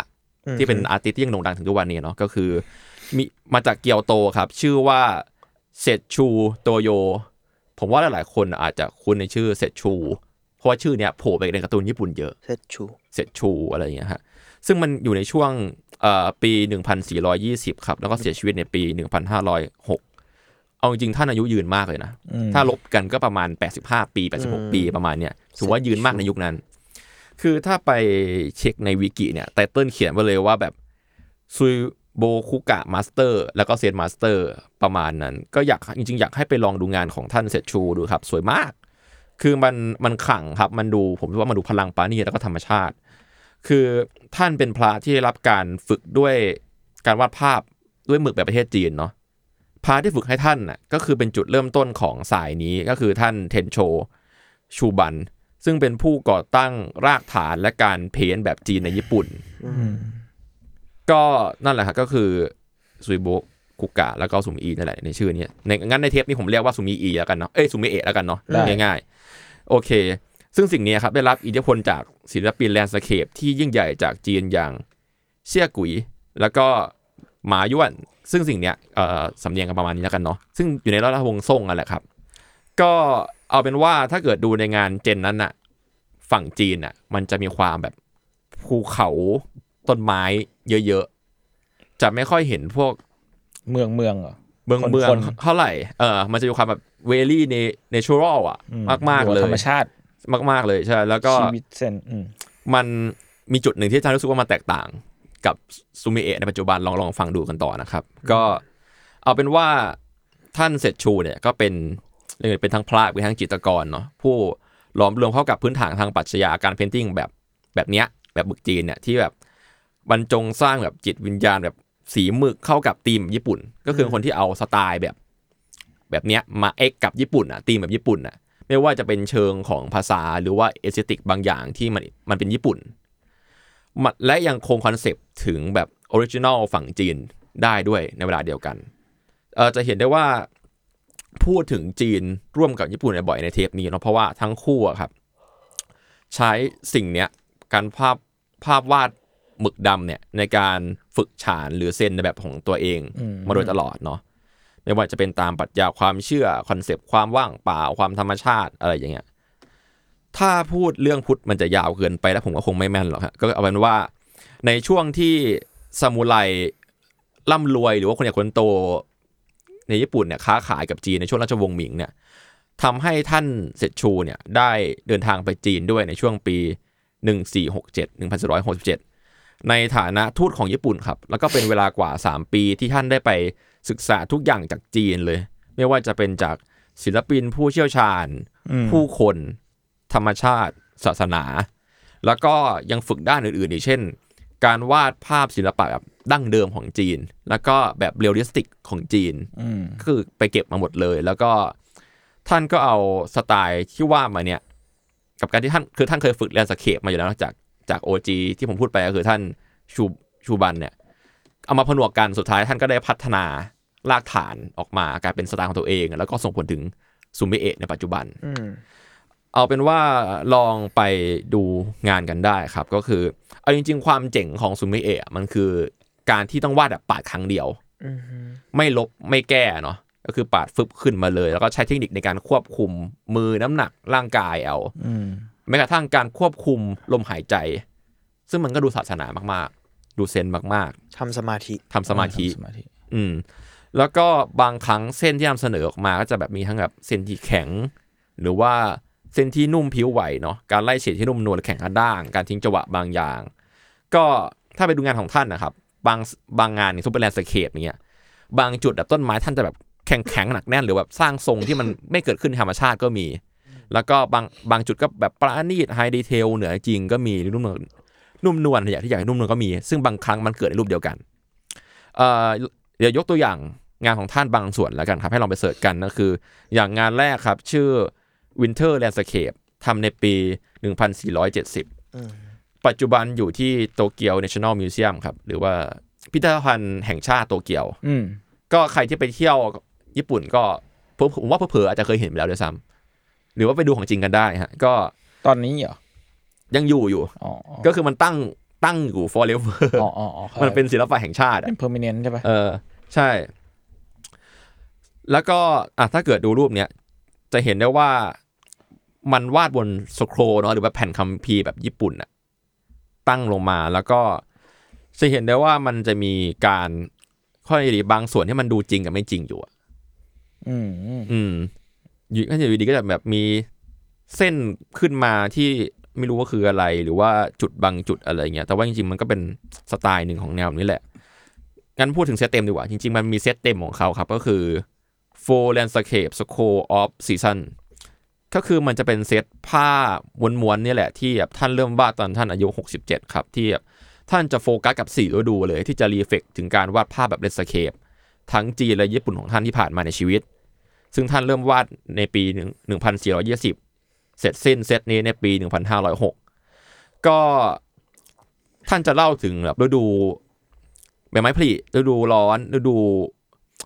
ที่เป็น artist ที่ยังโด่งดังถึงทุกวันนี้เนาะก็คือ มีมาจากเกียวโตครับ ชื่อว่าเซชูโตโย ผมว่าหลายๆ คนอาจจะคุ้นในชื่อเซชู เพราะว่าชื่อเนี้ยโผล่ไปในการ์ตูนญี่ปุ่นเยอะเซชูเสร็จชูอะไรอย่างเงี้ยฮะซึ่งมันอยู่ในช่วงเอ่อปี 1420 ครับ แล้วก็เสียชีวิตในปี 1506 เอาจริงๆท่านอายุยืนมากเลยนะ ถ้าลบกันก็ประมาณ 85 ปี 86 ปีประมาณเนี้ยถือว่ายืนมากในยุคนั้น คือถ้าไปเช็คในวิกิเนี่ย title เขียนไว้เลยว่าแบบซุย โบคุกะ master แล้วก็เซน master ประมาณนั้น ก็อยากจริงๆ อยากให้ไปลองดูงานของท่านเซชูดูครับ สวยมาก คือมันมันขังครับมันดูผมว่ามันดูพลังปาณีแล้วก็ธรรมชาติ คือท่านเป็นพระที่ได้รับการฝึกด้วยการวาดภาพด้วยหมึกแบบประเทศจีนเนาะพระที่ฝึกให้ท่านน่ะก็คือเป็นจุดเริ่มต้นของสายนี้ก็คือท่านเทนโชชูบัน ซึ่งเป็นผู้ก่อตั้งรากฐานและการเพ้นแบบจีนในญี่ปุ่น ก็นั่นแหละครับก็คือซุยโบะคุกะแล้วก็ซุมิอีนั่นแหละในชื่อเนี้ยในงั้นในเทปนี้ผมเรียกว่าซุมิอีแล้วกันเนาะเอ้ยซุมิเอะแล้วกันเนาะได้ง่ายๆโอเค ซึ่งสิ่งนี้ครับได้รับอิทธิพลจากศิลปินแลนด์สเคปที่ยิ่งใหญ่จากจีนอย่างเซี่ยกุย แล้วก็หมาย้วน ซึ่งสิ่งเนี้ยเอ่อสำเนียงกันประมาณนี้แล้วกันเนาะซึ่งอยู่ในราชวงศ์ซ่งนั่นแหละครับ ก็เอาเป็นว่าถ้าเกิดดูในงานเจนนั้นน่ะฝั่งจีนน่ะมันจะมีความแบบภูเขา ต้นไม้เยอะๆ จะไม่ค่อยเห็นพวกเมืองเมืองเหรอเมืองคนเมืองคนเท่าไหร่ เออ มันจะมีความแบบ very natural อะ มากมากๆเลยธรรมชาติมากมาก ๆเลยใช่แล้วก็ชีวิตเซนอืมมันมีจุดหนึ่งที่อาจารย์รู้สึกว่ามันแตกต่างกับซูมิเอะในปัจจุบันลองลองฟังดูกันต่อนะครับ ก็เอาเป็นว่าท่านเซตชูเนี่ยก็เป็นเรียกว่าเป็นทั้งพระเป็นทั้งจิตรกรเนาะผู้หลอมรวมเข้ากับพื้นฐานทางปรัชญาการ painting แบบแบบเนี้ยแบบหมึกจีนเนี่ยที่แบบ บรรจงสร้างแบบจิตวิญญาณแบบสีหมึกเข้ากับธีมญี่ปุ่น ก็คือคนที่เอาสไตล์แบบ แบบเนี้ยมาเอ็กกับญี่ปุ่นอะธีมแบบญี่ปุ่นอะไม่ว่าจะเป็นเชิงของภาษาหรือว่า aesthetic บางอย่างที่มันมันเป็นญี่ปุ่นมันและยังคง concept ถึงแบบ original ฝั่งจีนได้ด้วยในเวลาเดียวกันเออจะเห็นได้ว่าพูดถึงจีนร่วมกับญี่ปุ่นบ่อยในเทปนี้เนาะเพราะว่าทั้งคู่อะครับ ใช้สิ่งเนี้ยการภาพภาพวาด หมึกดำเนี่ยในการฝึกฉานหรือเซนในแบบของตัวเองมาโดยตลอดเนาะไม่ว่าจะเป็นตามปรัชญาความเชื่อคอนเซปต์ความว่างเปล่าความธรรมชาติอะไรอย่างเงี้ยถ้าพูดเรื่องพุทธมันจะยาวเกินไปแล้วผมก็คงไม่แม่นหรอกฮะก็เอาเป็นว่าในช่วงที่ซามูไรร่ำรวยหรือว่าคนใหญ่คนโตในญี่ปุ่นเนี่ยค้าขายกับจีนในช่วงราชวงศ์หมิงเนี่ยทำให้ท่านเซตชูเนี่ยได้เดินทางไปจีนด้วยในช่วงปี 1467 1467 ในฐานะทูตของญี่ปุ่นครับ แล้วก็เป็นเวลากว่า 3 ปีที่ท่านได้ไปศึกษาทุกอย่างจากจีนเลย ไม่ว่าจะเป็นจากศิลปินผู้เชี่ยวชาญอืมผู้คน ธรรมชาติ ศาสนา แล้วก็ยังฝึกด้านอื่นๆอีกเช่น การวาดภาพศิลปะแบบดั้งเดิมของจีน แล้วก็แบบ realistic ของจีนอืมก็คือไปเก็บมาหมดเลย แล้วก็ท่านก็เอาสไตล์ที่ว่ามาเนี่ย กับการที่ท่านคือท่านเคยฝึก landscape มาอยู่แล้วจาก จากโอจที่ผมพูดไปก็คือท่านชูชูบุนเนี่ยเอามาผนวกกันสุดท้ายท่านก็ได้พัฒนารากฐานออกมากลายเป็นสไตล์ของตัวเอง แล้วก็ส่งผลถึงซูมิเอะในปัจจุบันอืมเอาเป็นว่าลองไปดูงานกันได้ครับ ก็คือ เอาจริง ๆ ความเจ๋งของซูมิเอะมันคือการที่ต้องวาดแบบปาดครั้งเดียวอืมไม่ลบไม่แก้เนาะก็คือปาดฟึบขึ้นมาเลย แล้วก็ใช้เทคนิคในการควบคุมมือน้ำหนักร่างกายเอาอืม แม้กระทั่งการควบคุมลมหายใจ ซึ่งมันก็ดูศาสนามากๆ ดูเซนมากทำสมาธิๆทำสมาธิสมาธิ อืม แล้วก็บางครั้งเส้นที่นำเสนอออกมาก็จะแบบมีทั้งแบบเส้นที่แข็ง หรือว่าเส้นที่นุ่มผิวไหวเนาะ การไล่เฉดที่นุ่มนวลและแข็งกระด้าง การทิ้งจังหวะบางอย่าง ก็ถ้าไปดูงานของท่านนะครับ บางบางงานอย่าง super landscape เนี้ย บางจุดแบบต้นไม้ท่านจะแบบแข็งแข็งหนักแน่นหรือแบบสร้างทรงที่มันไม่เกิดขึ้นในธรรมชาติก็มี แล้วก็บางบางจุดก็แบบประณีต high detail เหนือจริงก็มีหรือนุ่มนวลนุ่มนวลอย่างที่อยากให้นุ่มนวลก็มี ซึ่งบางครั้งมันเกิดในรูปเดียวกันเอ่อเดี๋ยวยกตัวอย่างงานของท่านบางส่วนแล้วกันครับ ให้ลองไป search กันก็คือ อย่างงานแรกครับ ชื่อ Winter Landscape ทำในปี 1470 ปัจจุบันอยู่ที่โตเกียว National Museum ครับ หรือว่าพิพิธภัณฑ์แห่งชาติโตเกียวอืมก็ใครที่ไปเที่ยวญี่ปุ่นก็ผมว่าเผลอๆอาจจะเคยเห็นไปแล้วด้วยซ้ำ หรือว่าไปดูของจริงกันได้ฮะ ก็ตอนนี้เหรอ ยังอยู่อยู่อ๋อก็คือมันตั้งตั้งอยู่ forever อ๋ออ๋ออ๋อมันเป็นศิลปะแห่งชาติอะเป็น permanent ใช่ปะเออ ใช่ แล้วก็อะถ้าเกิดดูรูปเนี้ย จะเห็นได้ว่ามันวาดบนสโครเนาะหรือว่าแผ่นคัมภีร์แบบญี่ปุ่นอะตั้งลงมาแล้วก็จะเห็นได้ว่ามันจะมีการข้อดีบางส่วนที่มันดูจริงกับไม่จริงอยู่อะอืมอืม อยู่ก็อยู่ดีก็จะแบบมีเส้นขึ้นมาที่ไม่รู้ว่าคืออะไร หรือว่าจุดบางจุดอะไรเงี้ยแต่ว่าจริงๆมันก็เป็นสไตล์หนึ่งของแนวนี้แหละงั้นพูดถึงเซตเต็มดีกว่า จริง ๆ มันมีเซตเต็มของเขาครับก็คือ Four Landscape Scroll of Season ก็คือมันจะเป็นเซตผ้าม้วนๆนี่แหละที่แบบท่านเริ่มวาดตอนท่านอายุ 67 ครับ ที่แบบท่านจะโฟกัสกับสี่ฤดูเลย ที่จะ reflect ถึงการวาดภาพแบบ landscape ทั้งจีนและญี่ปุ่นของท่านที่ผ่านมาในชีวิต ซึ่งท่านเริ่มวาดในปี 1420 เสร็จสิ้นเซตนี้ในปี 1506 ก็ท่านจะเล่าถึงแบบฤดูใบไม้ผลิฤดูร้อนฤดู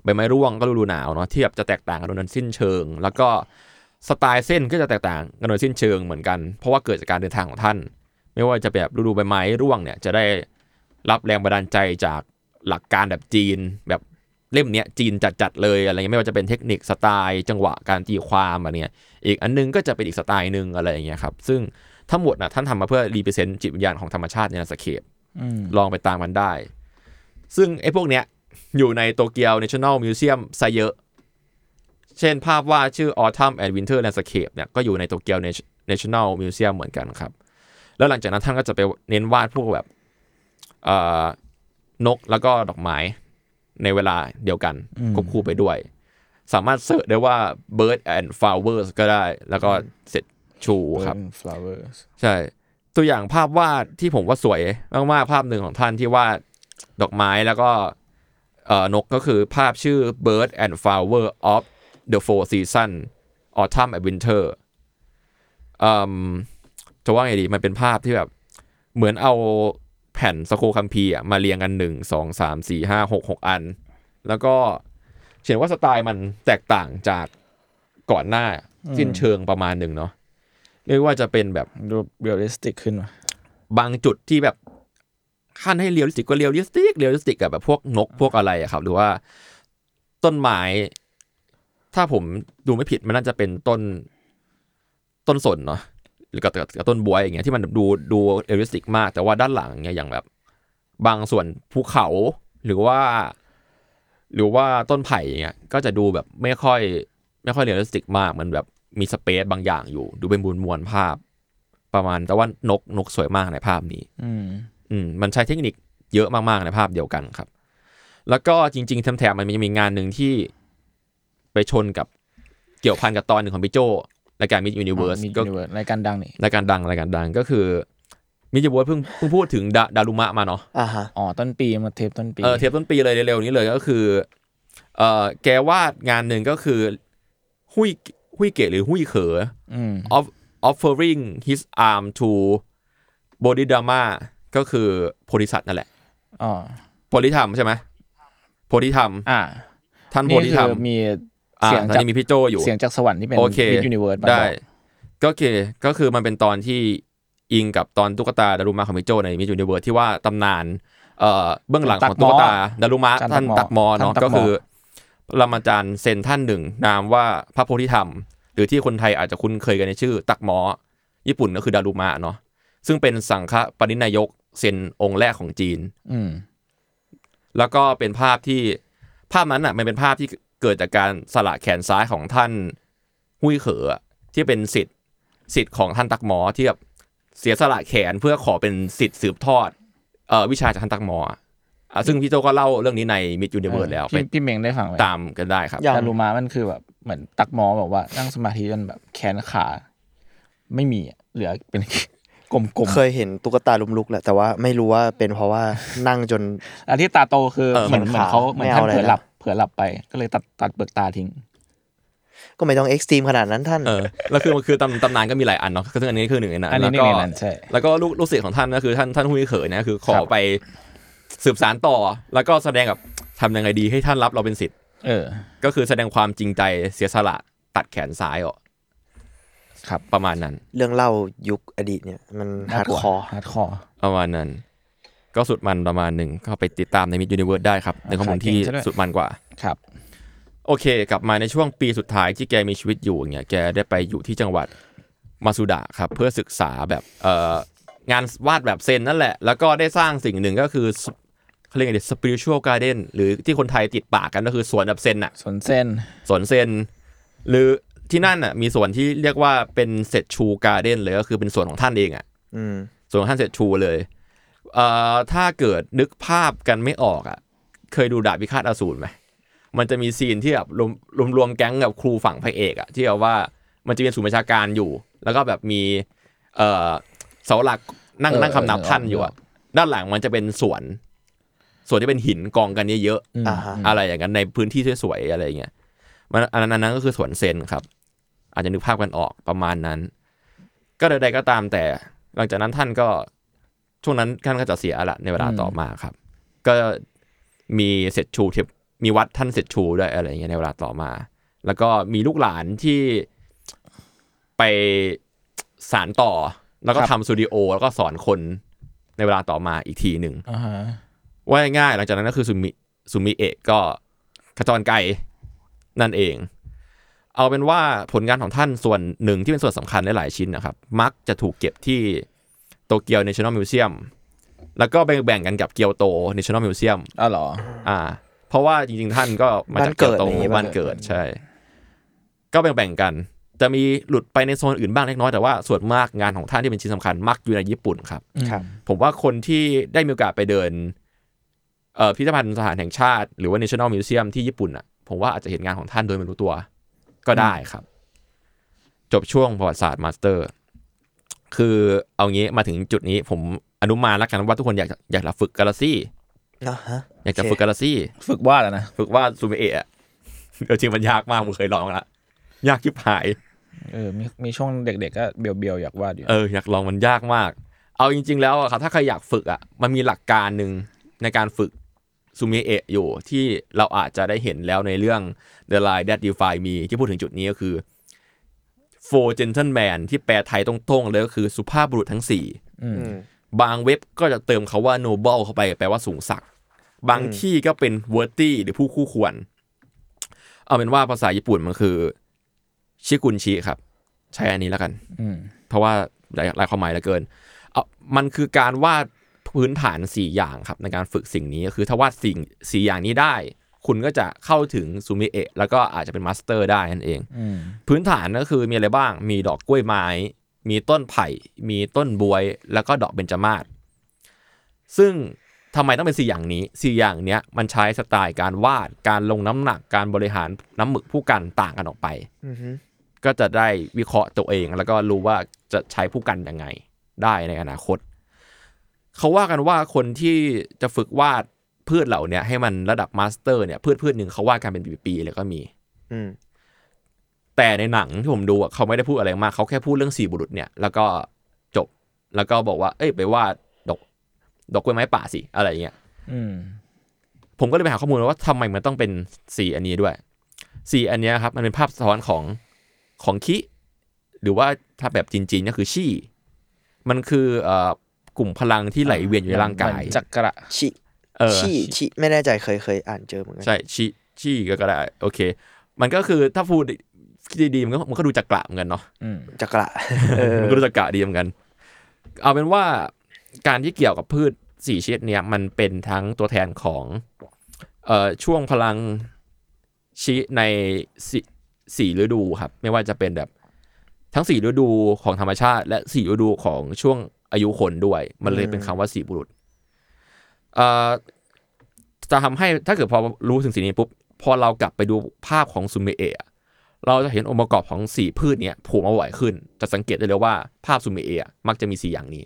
ใบไม้ร่วงก็ฤดูหนาวเนาะที่แบบจะแตกต่างกันโดยสิ้นเชิง แล้วก็สไตล์เส้นก็จะแตกต่างกันโดยสิ้นเชิงเหมือนกัน เพราะว่าเกิดจากการเดินทางของท่าน ไม่ว่าจะแบบฤดูใบไม้ร่วงเนี่ยจะได้รับแรงบันดาลใจจากหลักการแบบจีน แบบ เล่มเนี้ยจีนจัดๆเลยอะไรเงี้ยไม่ว่าจะเป็นเทคนิคสไตล์จังหวะการตีความอะไรเงี้ยอีกอันนึงก็จะเป็นอีกสไตล์หนึ่งอะไรอย่างเงี้ยครับซึ่งทั้งหมดนะท่านทำมาเพื่อรีเ e ร e เซนต์จิตวิญญาณของธรรมชาติในสเคปอืมลองไปตามมันได้ ซึ่งไอ้พวกเนี้ยอยู่ในโตเกียว National Museum ซะเยอะ เช่นภาพวาดชื่อ Autumn and Winter Landscape เนี่ยก็อยู่ในโตเกียว National Museum เหมือนกันครับ แล้วหลังจากนั้นท่านก็จะไปเน้นวาดพวกแบบเอ่อนกแล้วก็ดอกไม้ ในเวลาเดียวกันควบคู่ไปด้วย สามารถเสิร์ชได้ว่า bird and flowers ก็ได้ แล้วก็เสร็จชูครับเป็น flowers ใช่ ตัวอย่างภาพวาดที่ผมว่าสวยมากๆภาพหนึ่งของท่านที่วาดดอกไม้แล้วก็เอ่อนกก็คือภาพชื่อ bird and flower of the four season autumn and winter อืมจะว่าไงดี มันเป็นภาพที่แบบ เหมือนเอา แผ่นสโคคัมพีร์อะมาเรียงกันหนึ่งสองสามสี่ห้าหกหกอัน แล้วก็เขียนว่าสไตล์มันแตกต่างจากก่อนหน้าสิ้นเชิงประมาณหนึ่งเนาะเรียกว่าจะเป็นแบบดู realistic ขึ้นว่ะบางจุดที่แบบขั้นให้ realistic ก็ realistic realistic กับแบบพวกนกพวกอะไรอะครับ หรือว่าต้นไม้ ถ้าผมดูไม่ผิดมันน่าจะเป็นต้นต้นสนเนาะ หรือกับกับกับต้นบ๊วยอย่างเงี้ยที่มันดูดู realistic มาก แต่ว่าด้านหลังเนี่ยอย่างแบบ บางส่วนภูเขาหรือว่า หรือว่าต้นไผ่อย่างเงี้ยก็จะดูแบบไม่ค่อย ไม่ค่อย realistic มาก มันแบบมี space บางอย่างอยู่ ดูเป็นบุญมวลภาพ ประมาณแต่ว่านกนกสวยมากในภาพนี้ อืมอืมมันใช้เทคนิคเยอะมากๆในภาพเดียวกันครับ แล้วก็จริง ๆแถมๆมันมีมีงานหนึ่งที่ไปชนกับเกี่ยวพันกับตอนหนึ่งของพี่โจ รายการ Myth Universe Myth Universe รายการดังนี่รายการดังรายการดังก็คือมิดยูนิเวิร์สเพิ่งเพิ่งพูดถึงดาดารุมะมาเนาะอ่าฮะอ๋อต้นปีมาเทปต้นปีเออเทปต้นปีเลยเร็วๆนี้เลยก็คือเออแกวาดงานหนึ่งก็คือ หุยหุยเกะหรือหุยเขออืม off offering his arm to Bodhidharma ก็คือโพธิสัตว์นั่นแหละอ๋อโพธิธรรมใช่ไหมโพธิธรรมอ่าท่านโพนี่ธิคืธรรมอมีอ่า เสียงตอนจากนี้มีพี่โจอยู่เสียงจากสวรรค์ที่เป็นโอเคมิดยูนิเวิร์สได้ก็โอเคก็คือมันเป็นตอนที่อิงกับตอนตุ๊กตาดารุมะของพี่โจใน Myth Universe ที่ว่าตำนานเอ่อเบื้องหลังของตุ๊กตาดารุมะท่านตั๊กม้อเนาะก็คือปรมาจารย์เซนท่านหนึ่ง นามว่าพระโพธิธรรม หรือที่คนไทยอาจจะคุ้นเคยกันในชื่อ ตั๊กม้อ ญี่ปุ่นก็คือดารุมะเนาะซึ่งเป็นสังฆปรินายกเซนองค์แรกของจีน อืมแล้วก็เป็นภาพที่ภาพนั้นอะ มันเป็นภาพที่ เกิดจากการสละแขนซ้ายของท่านหุยเขออะที่เป็นศิษย์ศิษย์ของท่านตั๊กม้อที่แบบเสียสละแขนเพื่อขอเป็นศิษย์สืบทอดเอ่อวิชาจากท่านตั๊กม้ออะอะซึ่งพี่โจก็เล่าเรื่องนี้ใน Myth Universe แล้วไปพี่พี่เมงได้ฟังไหมตามกันได้ครับยังดารุมามันคือแบบเหมือนตั๊กม้อแบบว่านั่งสมาธิจนแบบแขนขา ไม่มีอะเหลือเป็นกลมเคยเห็นตุ๊กตาล้มลุกแหละแต่ว่าไม่รู้ว่าเป็นเพราะว่านั่งจนๆอันที่ตาโตคือเออเหมือนมันเหมือนเขาขาวเหมือนไม่ท่าเอานอะไรเผลอนะหลับ เผลอหลับไปก็เลยตัดตัดเปลือกตาทิ้ง ก็ไม่ต้องเอ็กซ์ตรีมขนาดนั้นท่าน เออแล้วคือมันคือตำตำนานก็มีหลายอันเนาะซึ่งอันนี้คือหนึ่งในนั้นอันนี้แล้วก็หนึ่งในนั้นใช่ แล้วก็ลูกลูกศิษย์ของท่านก็คือท่านท่านหุยเขอเนี่ยคือขอครับไปสืบสารต่อ แล้วก็แสดงกับทำยังไงดีให้ท่านรับเราเป็นศิษย์เออ ก็คือแสดงความจริงใจเสียสละตัดแขนซ้ายออกครับ ประมาณนั้น เรื่องเล่ายุคอดีตเนี่ย มัน hardcore hardcoreประมาณนั้น ก็สุดมันประมาณหนึ่งเข้าไปติดตามใน Myth Universe ได้ครับ ในข้อมูลที่เก่งซะด้วยสุดมันกว่าครับ โอเค กลับมาในช่วงปีสุดท้ายที่แกมีชีวิตอยู่เนี่ยแกได้ไปอยู่ที่จังหวัดมาซูดะครับ เพื่อศึกษาแบบเอ่องานวาดแบบเซนนั่นแหละ แล้วก็ได้สร้างสิ่งหนึ่งก็คือเขาเรียกไงดี spiritual garden หรือที่คนไทยติดปากกันก็คือสวนแบบเซนอะสวนเซนสวนเซนหรือที่นั่นอะมีสวนที่เรียกว่าเป็นเซตชูการ์เด้นเลยก็คือเป็นสวนของท่านเองอะอืมสวนของท่านเซตชูเลย เอ่อถ้าเกิดนึกภาพกันไม่ออกอะ เคยดูดาบพิฆาตอสูรไหมมันจะมีซีนที่แบบรวมรวมรวมแก๊งกับครูฝั่งพระเอกอะที่แบบว่ามันจะเป็นศูนย์ประชาการอยู่ แล้วก็แบบมี เอ่อเสาหลักนั่งเออนั่งคำนับเออท่านอยู่อะด้านหลังมันจะเป็นสวนสวนที่เป็นหินกองกันเยอะๆอืมอ่าฮะอะไรอย่างนั้นในพื้นที่สวยๆอะไรอย่างเงี้ยมันอันนั้นอันนั้นก็คือสวนเซนครับ อาจจะนึกภาพกันออกประมาณนั้น ก็ใดๆก็ตามแต่ หลังจากนั้นท่านก็ ช่วงนั้นท่านก็จะเสียละในเวลาต่อมาครับ ก็มีเสร็จชูเทปมีวัดท่านเสร็จชูด้วยอะไรอย่างเงี้ยในเวลาต่อมา แล้วก็มีลูกหลานที่ไปสารต่อ แล้วก็ครับทำสตูดิโอแล้วก็สอนคนในเวลาต่อมาอีกทีหนึ่งอ่าฮะว่าง่ายๆหลังจากนั้นก็คือซูมิซูมิเอะก็ขจรไกลนั่นเอง เอาเป็นว่าผลงานของท่านส่วนหนึ่งที่เป็นส่วนสำคัญหลายๆชิ้นนะครับ มักจะถูกเก็บที่โต เกียว National Museum แล้วก็แบ่งๆกันกับเกียวโต National Museum อ้าวเหรอ อ่า เพราะว่าจริงๆ ท่านก็มาจากเกียวโตบ้านเกิดอะไรอย่างงี้บ้านเกิดใช่ ก็แบ่งๆกัน จะมีหลุดไปในโซนอื่นบ้างเล็กน้อยแต่ว่าส่วนมากงานของท่านที่เป็นชิ้นสำคัญมักอยู่ในญี่ปุ่นครับครับผมว่าคนที่ได้มีโอกาสไปเดินเอ่อพิพิธภัณฑ์สถานแห่งชาติ หรือว่า National Museum ที่ญี่ปุ่นอะผมว่าอาจจะเห็นงานของท่านโดยไม่รู้ตัว ก็ได้ครับ จบช่วงประวัติศาสตร์ master คือเอางี้มาถึงจุดนี้ผมอนุมานแล้วกันว่าทุกคนอยากจะอยากจะฝึกกาลาซี่นะฮะอยากจะฝึกกาลาซี่ ฝึกวาดอะนะฝึกวาดซูมิเอะอะเออจริงมันยากมากผมเคยลองละยากยิบหายเออมีมีช่วงเด็กๆก็เบียวๆอยากวาดอยู่เอออยากลองมันยากมาก เอาจริง ๆ แล้วอะครับถ้าใครอยากฝึกอะมันมีหลักการหนึ่งในการฝึกซูมิเอะอยู่ที่เราอาจจะได้เห็นแล้วในเรื่อง The Line That Defy Me ที่พูดถึงจุดนี้ก็คือ Four Gentlemen ที่แปลไทยตรงๆเลยก็คือสุภาพบุรุษทั้งสี่อืมอืมบางเว็บก็จะเติมคาว่า noble เข้าไปแปลว่าสูงสักดิ์บางที่ก็เป็น worthy หรือผู้คู่ควร เอาเป็นว่าภาษาญี่ปุ่นมันคือ 四君子ครับ ใช้อันนี้แล้วกันอืมเพราะว่าหลายหลายความหมายเหลือเกินเอามันคือการวาดพื้นฐานสี่อย่างครับ ในการฝึกสิ่งนี้ก็คือถ้าวาดสิ่งสี่อย่างนี้ได้ คุณก็จะเข้าถึงซูมิเอะแล้วก็อาจจะเป็น master ได้นั่นเองอืมพื้นฐานก็คือมีอะไรบ้างมีดอกกล้วยไม้ มีต้นไผ่ มีต้นบ๊วย แล้วก็ดอกเบญจมาศซึ่งทำไมต้องเป็นสี่อย่างนี้สี่อย่างเนี้ยมันใช้สไตล์การวาดการลงน้ำหนักการบริหารน้ำหมึกพู่กันต่างกันออกไปอือฮึก็จะได้วิเคราะห์ตัวเอง แล้วก็รู้ว่าจะใช้พู่กันยังไงได้ในอนาคต เขาว่ากันว่าคนที่จะฝึกวาด พืชเหล่าเนี้ยให้มันระดับ master เนี่ยพืชพืชหนึ่งเขาวาดกันเป็นปีๆเลยก็มี อืมแต่ในหนังที่ผมดูอะเขาไม่ได้พูดอะไรมากเขาแค่พูดเรื่องสี่บุรุษเนี่ยแล้วก็จบแล้วก็บอกว่า เอ้ยไปวาดดอกดอกกล้วยไม้ป่าสิอะไรอย่างเงี้ยอืมผมก็เลยไปหาข้อมูลว่าทำไมมันต้องเป็นสีอันนี้ด้วยสีอันเนี้ยครับ มันเป็นภาพสะท้อนของของคิ หรือว่าถ้าแบบจีนๆก็คือชี่ มันคือเอ่อกลุ่มพลังที่ไหลเวียนอยู่ในร่างกายจักระชิเออ ชิชิไม่แน่ใจเคยเคยอ่านเจอเหมือนกันใช่ชี่ชี่ก็ก็ได้ โอเค มันก็คือถ้าพูดดีๆมันก็มันก็ดูจักระเหมือนกันเนาะอืมจักระเออมันก็รู้จักกะดีเหมือนกัน เอาเป็นว่าการที่เกี่ยวกับพืชสี่ชนิดเนี่ยมันเป็นทั้งตัวแทนของเอ่อช่วงพลังชีในสี่สี่ฤดูครับ ไม่ว่าจะเป็นแบบทั้งสี่ฤดูของธรรมชาติ และสี่ฤดูของช่วงอายุคนด้วย มันเลยเป็นคำว่าสี่บุรุษเอ่อ จะทำให้ถ้าเกิดพอรู้ถึงสิ่งนี้ปุ๊บพอเรากลับไปดูภาพของซูมิเอะเราจะเห็นองค์ประกอบของสี่พืชเนี่ยโผล่มาบ่อยขึ้น จะสังเกตได้เลยว่าภาพซูมิเอะมักจะมีสี่อย่างนี้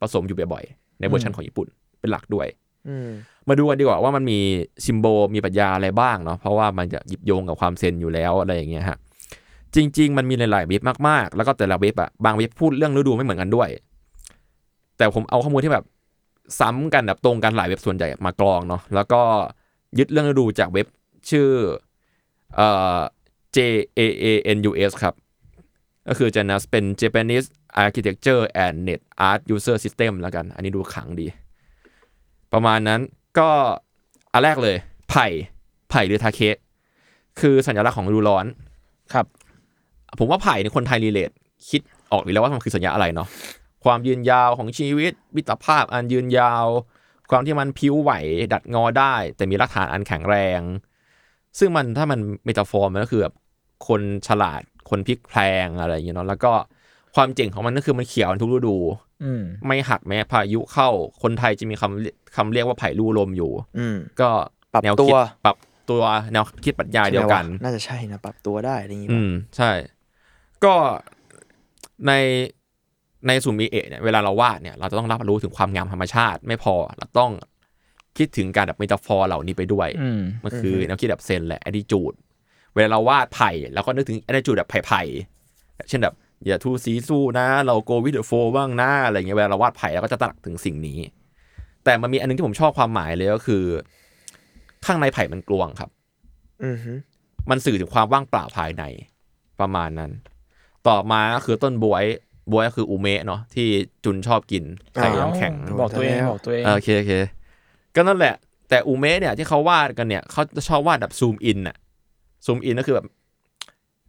ผสมอยู่บ่อยๆในเวอร์ชันของญี่ปุ่นเป็นหลักด้วยอืมมาดูกันดีกว่าว่ามันมี symbol มีปรัชญาอะไรบ้างเนาะเพราะว่ามันจะยึดโยงกับความเซนอยู่แล้วอะไรอย่างเงี้ยฮะจริง ๆ มันมีหลายๆเว็บมากๆ แล้วก็แต่ละเว็บอะบางเว็บพูดเรื่องฤดูไม่เหมือนกันด้วย แต่ผมเอาข้อมูลที่แบบ ซ้ำกันแบบตรงกันหลายเว็บส่วนใหญ่มากรองเนาะแล้วก็ยึดเรื่องฤดูจากเว็บชื่อเอ่อ J A A N U S ครับ ก็คือ Janus เป็น Japanese Architecture and Net Art User System แล้วกัน อันนี้ดูขลังดี ประมาณนั้นก็อันแรกเลย ไผ่ไผ่หรือทาเคะคือสัญลักษณ์ของฤดูร้อนครับ ผมว่าไผ่ในคนไทยรีเลทคิดออกอยู่แล้วว่ามันคือสัญญาอะไรเนาะ ความยืนยาวของชีวิตมิตรภาพอันยืนยาว ความที่มันพิ้วไหว ดัดงอได้ แต่มีรากฐานอันแข็งแรง ซึ่งมันถ้ามันเมตาฟอร์มันก็คือแบบคนฉลาดคนพลิกแพลงอะไรอย่างเงี้ยเนาะแล้วก็ความเจ๋งของมันก็คือมันเขียวทุกฤดูอืมไม่หักแม้พายุเข้า คนไทยจะมีคำคำเรียกว่าไผ่ลู่ลมอยู่อืมก็ปรับแนวตัคิดวปรับตัวแนวคิดปรัชญาเดียวกันใช่ไหมะน่าจะใช่นะ ปรับตัวได้อะไรอย่างงี้อืป่ะมใช่ ก็ใน ในซูมิเอะเนี่ยเวลาเราวาดเนี่ยเราจะต้องรับรู้ถึงความงามธรรมชาติ ไม่พอเราต้องคิดถึงการแบบเมตาฟอร์เหล่านี้ไปด้วยอืมมันคือแนวคิดแบบเซนแหละ attitude เวลาเราวาดไผ่เราก็นึกถึง attitude แบบไผ่ๆเช่นแบบอย่าทูสีสู้นะ เรา go with the flow บ้างนะอะไรเงี้ยเวลาเราวาดไผ่เราก็จะตระหนักถึงสิ่งนี้ แต่มันมีอันนึงที่ผมชอบความหมายเลยก็คือ ข้างในไผ่มันกลวงครับอือฮึมันสื่อถึงความว่างเปล่าภายในประมาณนั้น ต่อมาก็คือต้นบวย บวยก็คืออูเมะเนาะที่จุนชอบกินใส่น้ำแข็งบอกตัวเองบอกตัวเองเออโอเคโอเคก็นั่นแหละ แต่อูเมะเนี่ยที่เขาวาดกันเนี่ยเขาจะชอบวาดแบบซูมอินอะซูมอินก็คือแบบ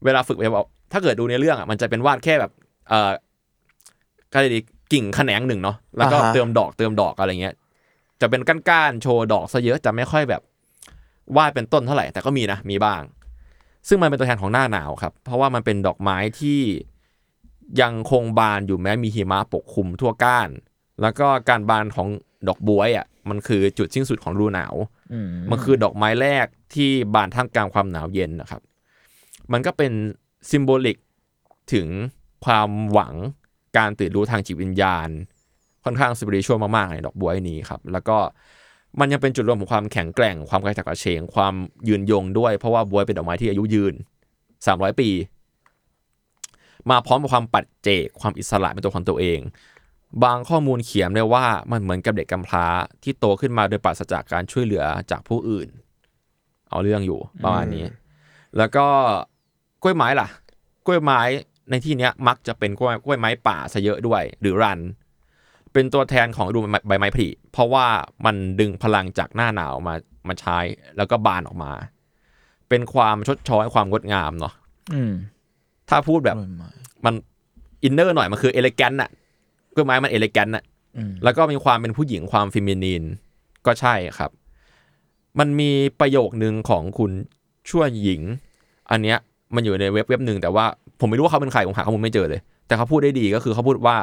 เวลาฝึกแบบถ้าเกิดดูในเรื่องอะมันจะเป็นวาดแค่แบบเออก็เลยดีกิ่งแขนงหนึ่งเนาะแล้วก็เติมดอกเติมดอกอะไรเงี้ย จะเป็นก้านๆโชว์ดอกซะเยอะจะไม่ค่อยแบบวาดเป็นต้นเท่าไหร่แต่ก็มีนะมีบ้าง ซึ่งมันเป็นตัวแทนของหน้าหนาวครับ เพราะว่ามันเป็นดอกไม้ที่ ยังคงบานอยู่แม้มีหิมะปกคลุมทั่วก้าน แล้วก็การบานของดอกบัวอะมันคือจุดสิ้นสุดของฤดูหนาวอืมมันคือดอกไม้แรกที่บานท่ามกลางความหนาวเย็นนะครับ มันก็เป็นซิมโบลิกถึงความหวังการตื่นรู้ทางจิตวิญญาณ ค่อนข้างสปิริชวลมากๆในดอกบัวนี้ครับ แล้วก็มันยังเป็นจุดรวมของความแข็งแกร่ง ความกระฉับกระเฉง ความยืนยงด้วย เพราะว่าบัวเป็นดอกไม้ที่อายุยืน 300 ปี มาพร้อมกับความปัจเจกความอิสระเป็นตัวของตัวเอง บางข้อมูลเขียนได้ว่ามันเหมือนกับเด็กกำพร้าที่โตขึ้นมาโดยปราศจากการช่วยเหลือจากผู้อื่น เอาเรื่องอยู่ประมาณนี้ แล้วก็กล้วยไม้ล่ะ กล้วยไม้ในที่เนี้ยมักจะเป็นกล้วยกล้วยไม้ป่าซะเยอะด้วย หรือ 蘭 เป็นตัวแทนของฤดูใบไม้ผลิเพราะว่ามันดึงพลังจากหน้าหนาวมามาใช้แล้วก็บานออกมา เป็นความชดช้อยความงดงามเนาะอืม ถ้าพูดแบบ มัน inner หน่อยมันคือ elegant น่ะกล้วยไม้มัน elegant น่ะอืมแล้วก็มีความเป็นผู้หญิงความ feminine ก็ใช่ครับ มันมีประโยคนึงของคุณชั่วหญิง อันเนี้ยมันอยู่ในเว็บเว็บหนึ่งแต่ว่าผมไม่รู้ว่าเขาเป็นใครผมหาข้อมูลไม่เจอเลย แต่เขาพูดได้ดีก็คือเขาพูดว่า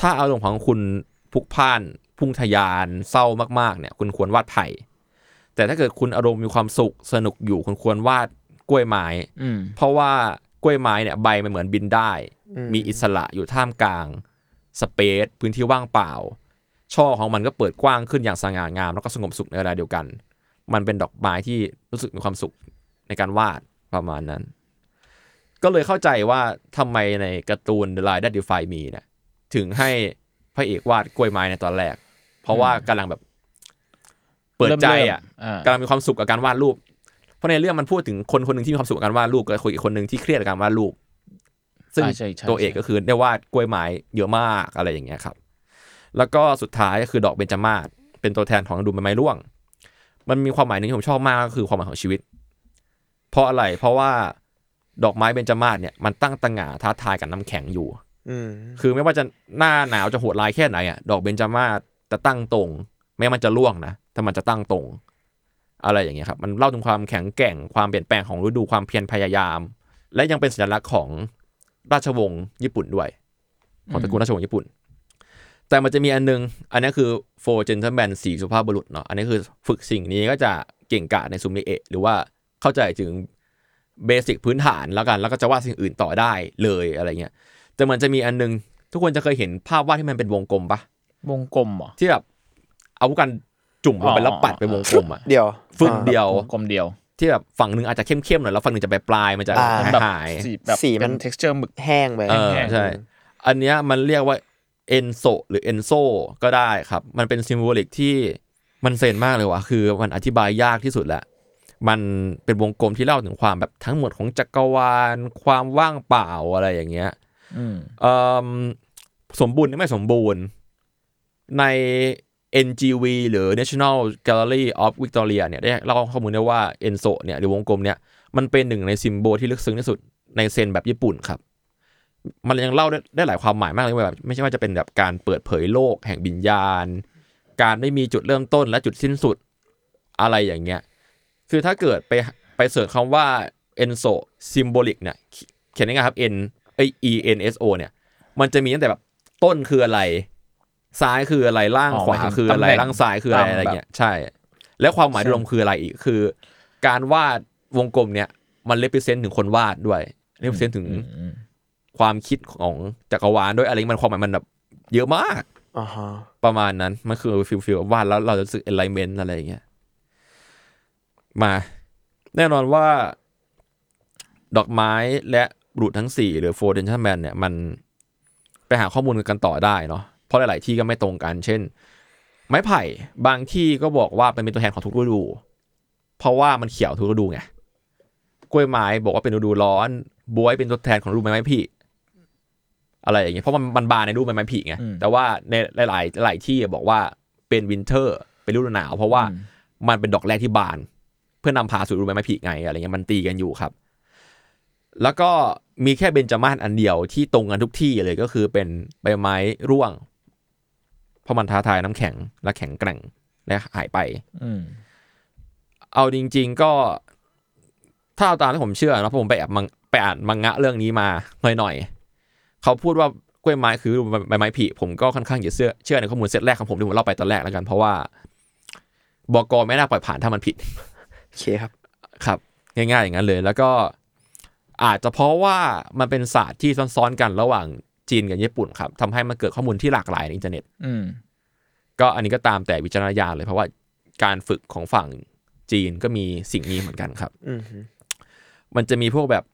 ถ้าอารมณ์ของคุณพลุกพล่าน พุ่งทะยาน เศร้ามากๆเนี่ย คุณควรวาดไผ่แต่ถ้าเกิดคุณอารมณ์มีความสุขสนุกอยู่คุณควรวาดกล้วยไม้อืมเพราะว่า กล้วยไม้เนี่ยใบมันเหมือนบินได้ มีอิสระอยู่ท่ามกลางสเปซพื้นที่ว่างเปล่า ช่อของมันก็เปิดกว้างขึ้นอย่างสง่างาม แล้วก็สงบสุขในเวลาเดียวกัน มันเป็นดอกไม้ที่รู้สึกมีความสุขในการวาดประมาณนั้น ก็เลยเข้าใจว่าทำไมในการ์ตูน The Line That Defy Me เนี่ยถึงให้พระเอกวาดกล้วยไม้ในตอนแรก เพราะว่ากำลังแบบ เปิดใจอะเริ่มๆอ่ากำลังมีความสุขกับการวาดรูปเพ ราะในเรื่องมันพูดถึงคนคนหนึ่งที่มีความสุขกับการวาดรูปกับคนอีกคนหนึ่งที่เครียดกับการวาดรูป ซึ่งอ่าใช่ใช่ตัวเอกใช่ก็คือได้วาดกล้วยไม้เยอะมากอะไรอย่างเงี้ยครับ แล้วก็สุดท้ายก็คือดอกเบญจมาศเป็นตัวแทนของฤดูใบไม้ร่วง มันมีความหมายหนึ่งที่ผมชอบมากก็คือความหมายของชีวิต เพราะอะไรเพราะว่าดอกไม้เบญจมาศเนี่ยมันตั้งตระหง่าท้าทายกับน้ำแข็งอยู่อืมคือไม่ว่าจะหน้าหนาวจะโหดร้ายแค่ไหนอะดอกเบญจมาศจะตั้งตรง แม้มันจะร่วงนะแต่มันจะตั้งตรง อะไรอย่างเงี้ยครับมันเล่าถึงความแข็งแกร่งความเปลี่ยนแปลงของฤดูความเพียรพยายาม และยังเป็นสัญลักษณ์ของราชวงศ์ญี่ปุ่นด้วย ของตระกูลราชวงศ์ญี่ปุ่น แต่มันจะมีอันนึง อันนี้คือ four gentlemen สี่สุภาพบุรุษเนาะอันนี้คือฝึกสิ่งนี้ก็จะเก่งกาจในซูมิเอะหรือว่าเข้าใจถึงเบสิกพื้นฐานแล้วกัน แล้วก็จะวาดสิ่งอื่นต่อได้เลยอะไรเงี้ยแต่มันจะมีอันนึง ทุกคนจะเคยเห็นภาพวาดที่มันเป็นวงกลมปะวงกลมเหรอที่แบบเอาผู้กัน จุ่มลงไปอ๋อแล้วปัดไปวงกลมอะเดี๋ยวฟึ่งเดียววงกลมเดียวที่แบบฝั่งหนึ่งอาจจะเข้มๆหน่อยแล้วฝั่งหนึ่งจะไปปลายๆมันจะอ่าหายแบบหายสีแบบสีมันเป็น texture หมึกแห้งไปเออแห้งๆใช่อันเนี้ยมันเรียกว่าเอนโซหรือเอนโซก็ได้ครับ มันเป็นซิมโบลิกที่มันเซนมากเลยว่ะคือมันอธิบายยากที่สุดแหละมันเป็นวงกลมที่เล่าถึงความแบบทั้งหมดของจักรวาล ความว่างเปล่าอะไรอย่างเงี้ยอืมเอิ่มสมบูรณ์หรือไม่สมบูรณ์ ใน NGV หรือ National Gallery of Victoria เนี่ยได้เล่าข้อมูลได้ว่าเอนโซเนี่ยหรือวงกลมเนี่ยมันเป็นหนึ่งในซิมโบลที่ลึกซึ้งที่สุดในเซนแบบญี่ปุ่นครับ มันยังเล่าได้ไดหลายความหมายมากเลยว่าแบบไม่ใช่ว่าจะเป็นแบบการเปิดเผยโลกแห่งวิญญาณ การไม่มีจุดเริ่มต้นและจุดสิ้นสุดอะไรอย่างเงี้ย คือถ้าเกิดไปไปเสิร์ชคำว่า enso symbolic เนี่ยเขียนง่ายๆครับ n ไอ e n s o เนี่ย มันจะมีตั้งแต่แบบต้นคืออะไร ซ้ายคืออะไรล่างอ๋อขวาหมายถึงคืออะไรตำแหน่งล่างซ้ายคืออะไรตามอะไรแบบเงี้ยใช่ แล้วความหมายรวมคืออะไรอีกคือ การวาดวงกลมเนี่ยมันเล p เ e เซนต์ถึงคนวาดด้วยเล p เ e เซนต์ถึงอืมความคิดของจักรวาลด้วยอะไรมันความหมายมันแบบเยอะมาก อ่าฮะประมาณนั้น มันคือ feel feel วาดแล้วเราจะรู้สึก alignment อะไรอย่างเงี้ย มา แน่นอนว่า ดอกไม้และบุรุษทั้งสี่หรือ four gentlemen เนี่ย มันไปหาข้อมูลกันต่อได้เนาะ เพราะหลาย ๆ ที่ก็ไม่ตรงกัน เช่น ไม้ไผ่บางที่ก็บอกว่าเป็นตัวแทนของทุกฤดู เพราะว่ามันเขียวทุกฤดูไงกล้วยไม้บอกว่าเป็นฤดูร้อนบวยเป็นตัวแทนของฤดูใบไม้ผลิอะไรอย่างเงี้ยเพราะมันมันบานในฤดูใบไม้ผลิไงแต่ว่าในหลาย ๆ หลายที่บอกว่าเป็นวินเทอร์ เป็นฤดูหนาว เพราะว่ามันเป็นดอกแรกที่บาน เพื่อนำพาสู่ฤดูใบไม้ผลิไงอะไรเงี้ยมันตีกันอยู่ครับ แล้วก็มีแค่เบญจมาศอันเดียวที่ตรงกันทุกที่เลยก็คือเป็นใบไม้ร่วง เพราะมันท้าทายน้ำแข็งและแข็งแกร่งและหายไปอืมเอาจริง ๆก็ถ้าเอาตามที่ผมเชื่อนะเพราะผมไปแอบมังไปอ่านมังงะเรื่องนี้มาหน่อยๆเขาพูดว่ากล้วยไม้คือใบไม้ผลิผมก็ค่อนข้างจะเชื่อเชื่อในข้อมูลเซตแรกของผมที่ผมเล่าไปตอนแรกแล้วกัน เพราะว่าบกไม่น่าปล่อยผ่านถ้ามันผิดโอเคครับ ครับ ง่ายๆอย่างนั้นเลย แล้วก็อาจจะเพราะว่ามันเป็นศาสตร์ที่ซ้อนๆกันระหว่าง จีนกับญี่ปุ่นครับทำให้มันเกิดข้อมูลที่หลากหลายในอินเทอร์เน็ตอืมก็อันนี้ก็ตามแต่วิจารณญาณเลยเพราะว่าการฝึกของฝั่งจีนก็มีสิ่งนี้เหมือนกันครับอืมฮึมันจะมีพวกแบบ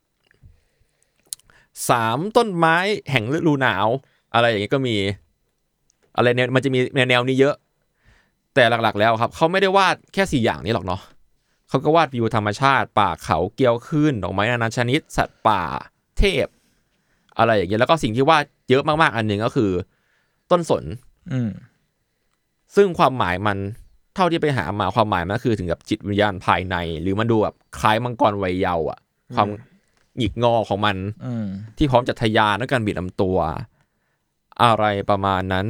สามต้นไม้แห่งฤดูหนาว อะไรอย่างเงี้ยก็มี อะไรเนี่ยมันจะมีแนวแนวนี้เยอะ แต่หลักๆ แล้วครับเขาไม่ได้วาดแค่สี่อย่างนี้หรอกเนาะเขาก็วาดวิวธรรมชาติ ป่าเขาเกลียวขึ้นดอกไม้นานาชนิด สัตว์ป่า เทพ อะไรอย่างเงี้ยแล้วก็สิ่งที่วาดเยอะมากๆอันหนึ่งก็คือ ต้นสน อืมซึ่งความหมายมันเท่าที่ไปหามาความหมายมันก็คือถึงกับจิตวิญญาณภายใน หรือมันดูแบบคล้ายมังกรวัยเยาว์อะ ความหงิกงอของมันอืมที่พร้อมจะทะยานด้วยการบิดลำตัว อะไรประมาณนั้น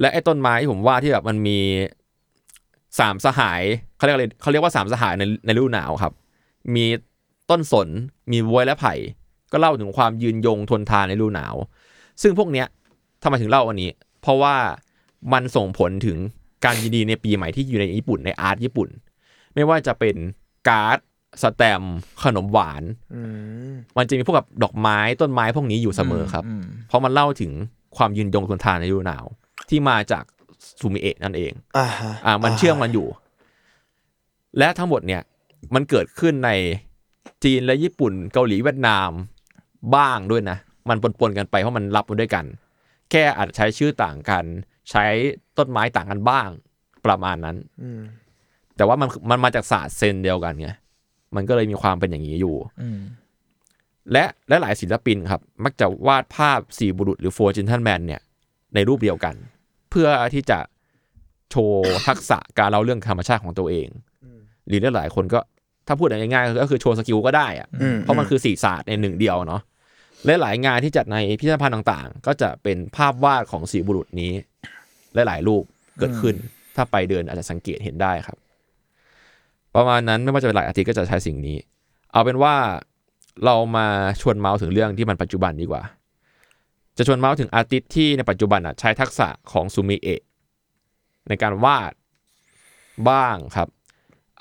และไอ้ต้นไม้ที่ผมว่าที่แบบมันมีสามสหายเขาเรียกอะไรเขาเรียกว่าสามสหายในในฤดูหนาวครับ มีต้นสนมีบวยและไผ่ ก็เล่าถึงความยืนยงทนทานในฤดูหนาว ซึ่งพวกเนี้ยทำไมถึงเล่าอันนี้ เพราะว่ามันส่งผลถึงการยินดีในปีใหม่ที่อยู่ในญี่ปุ่นใน art ญี่ปุ่น ไม่ว่าจะเป็นการ์ดสแตมป์ขนมหวานอืมมันจะมีพวกแบบดอกไม้ต้นไม้พวกนี้อยู่เสมอครับเพราะมันเล่าถึงความยืนยงทนทานในฤดูหนาว ที่มาจากซูมิเอะนั่นเองอ่าฮะอ่ามันเชื่อมกันอยู่ และทั้งหมดเนี่ย มันเกิดขึ้นในจีนและญี่ปุ่นเกาหลีเวียดนาม บ้างด้วยนะ มันปนๆกันไปเพราะมันรับมาด้วยกัน แค่อาจจะใช้ชื่อต่างกัน ใช้ต้นไม้ต่างกันบ้าง ประมาณนั้นอืมแต่ว่ามันมันมาจากศาสตร์เซนเดียวกันไงมันก็เลยมีความเป็นอย่างนี้อยู่อืมและและหลายศิลปินครับ มักจะวาดภาพสี่บุรุษหรือ four gentlemen เนี่ย ในรูปเดียวกัน เพื่อที่จะโชว์ทักษะการเล่าเรื่องธรรมชาติของตัวเอง หรือหลายๆคนก็ ถ้าพูดง่ายๆก็คือโชว์ skill ก็ได้อะอืมเพราะมันคือสี่ศาสตร์ในหนึ่งเดียวเนาะและหลายงานที่จัดในพิพิธภัณฑ์ต่างๆ ก็จะเป็นภาพวาดของสี่บุรุษนี้และหลายรูปเกิดขึ้น ถ้าไปเดินอาจจะสังเกตเห็นได้ครับ ประมาณนั้นไม่ว่าจะเป็นหลายอาทิตย์ก็จะใช้สิ่งนี้ เอาเป็นว่าเรามาชวนเม้าท์ถึงเรื่องที่มันปัจจุบันดีกว่า จะชวนเม้าท์ถึง artist ที่ในปัจจุบันอะใช้ทักษะของซูมิเอะในการวาดบ้างครับ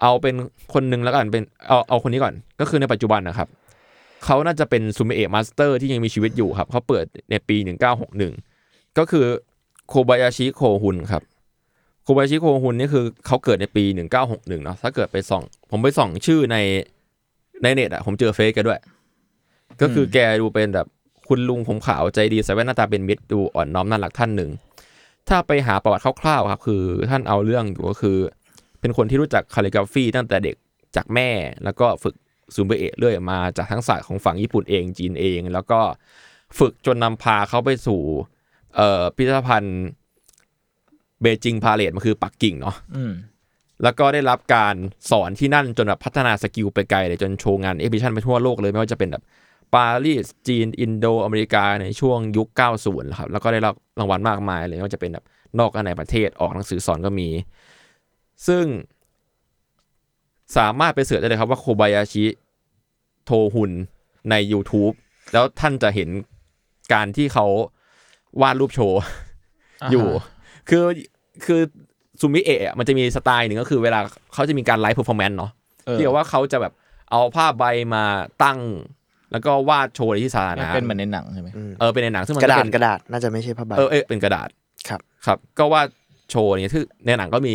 เอาเป็นคนหนึ่งแล้วกันเป็นเอาเอาคนนี้ก่อน ก็คือในปัจจุบันนะครับเขาน่าจะเป็นซูมิเอะ master ที่ยังมีชีวิตอยู่ครับเขาเกิดในปี 1961 ก็คือโคบายาชิโคฮุนครับโคบายาชิโคฮุนนี่คือเขาเกิดในปี 1961เนาะถ้าเกิดไปส่อง ผมไปส่องชื่อในในเน็ตอะผมเจอ Face แกด้วย ก็คือแกดูเป็นแบบคุณลุงผมขาวใจดีใส่แว่นหน้าตาเป็นมิตรดูอ่อนน้อมน่ารักท่านหนึ่ง ถ้าไปหาประวัติคร่าวๆครับ คือท่านเอาเรื่องอยู่ก็คือ เป็นคนที่รู้จัก calligraphy ตั้งแต่เด็กจากแม่ แล้วก็ฝึกซูมิเอะเรื่อยมาจากทั้งศาสตร์ของฝั่งญี่ปุ่นเองจีนเอง แล้วก็ฝึกจนนำพาเขาไปสู่เอ่อพิพิธภัณฑ์ Beijing Palace มันคือปักกิ่งเนาะอืมแล้วก็ได้รับการสอนที่นั่นจนแบบพัฒนา skill ไปไกลเลยจนโชว์งาน exhibition ไปทั่วโลกเลยไม่ว่าจะเป็นแบบปารีสจีน อินโดอเมริกาในช่วงยุค 90 ครับ แล้วก็ได้รับรางวัลมากมายเลยไม่ว่าจะเป็นแบบนอกและในประเทศออกหนังสือสอนก็มี ซึ่งสามารถไป search ได้เลยครับว่าโคบายาชิโคฮุนใน YouTube แล้วท่านจะเห็นการที่เขาวาดรูปโชว์อยู่ คือคือซูมิเอะมันจะมีสไตล์หนึ่งก็คือเวลาเขาจะมีการ live performance เนาะเออที่ว่าเขาจะแบบเอาผ้าใบมาตั้ง แล้วก็วาดโชว์ในที่สาธารณะเป็นเหมือนในหนังใช่ไหมเออเป็นในหนังซึ่งมันกระดาษเป็นกระดาษน่าจะไม่ใช่ผ้าใบเออเออเป็นกระดาษครับครับ ก็วาดโชว์อย่างเงี้ยที่ในหนังก็มี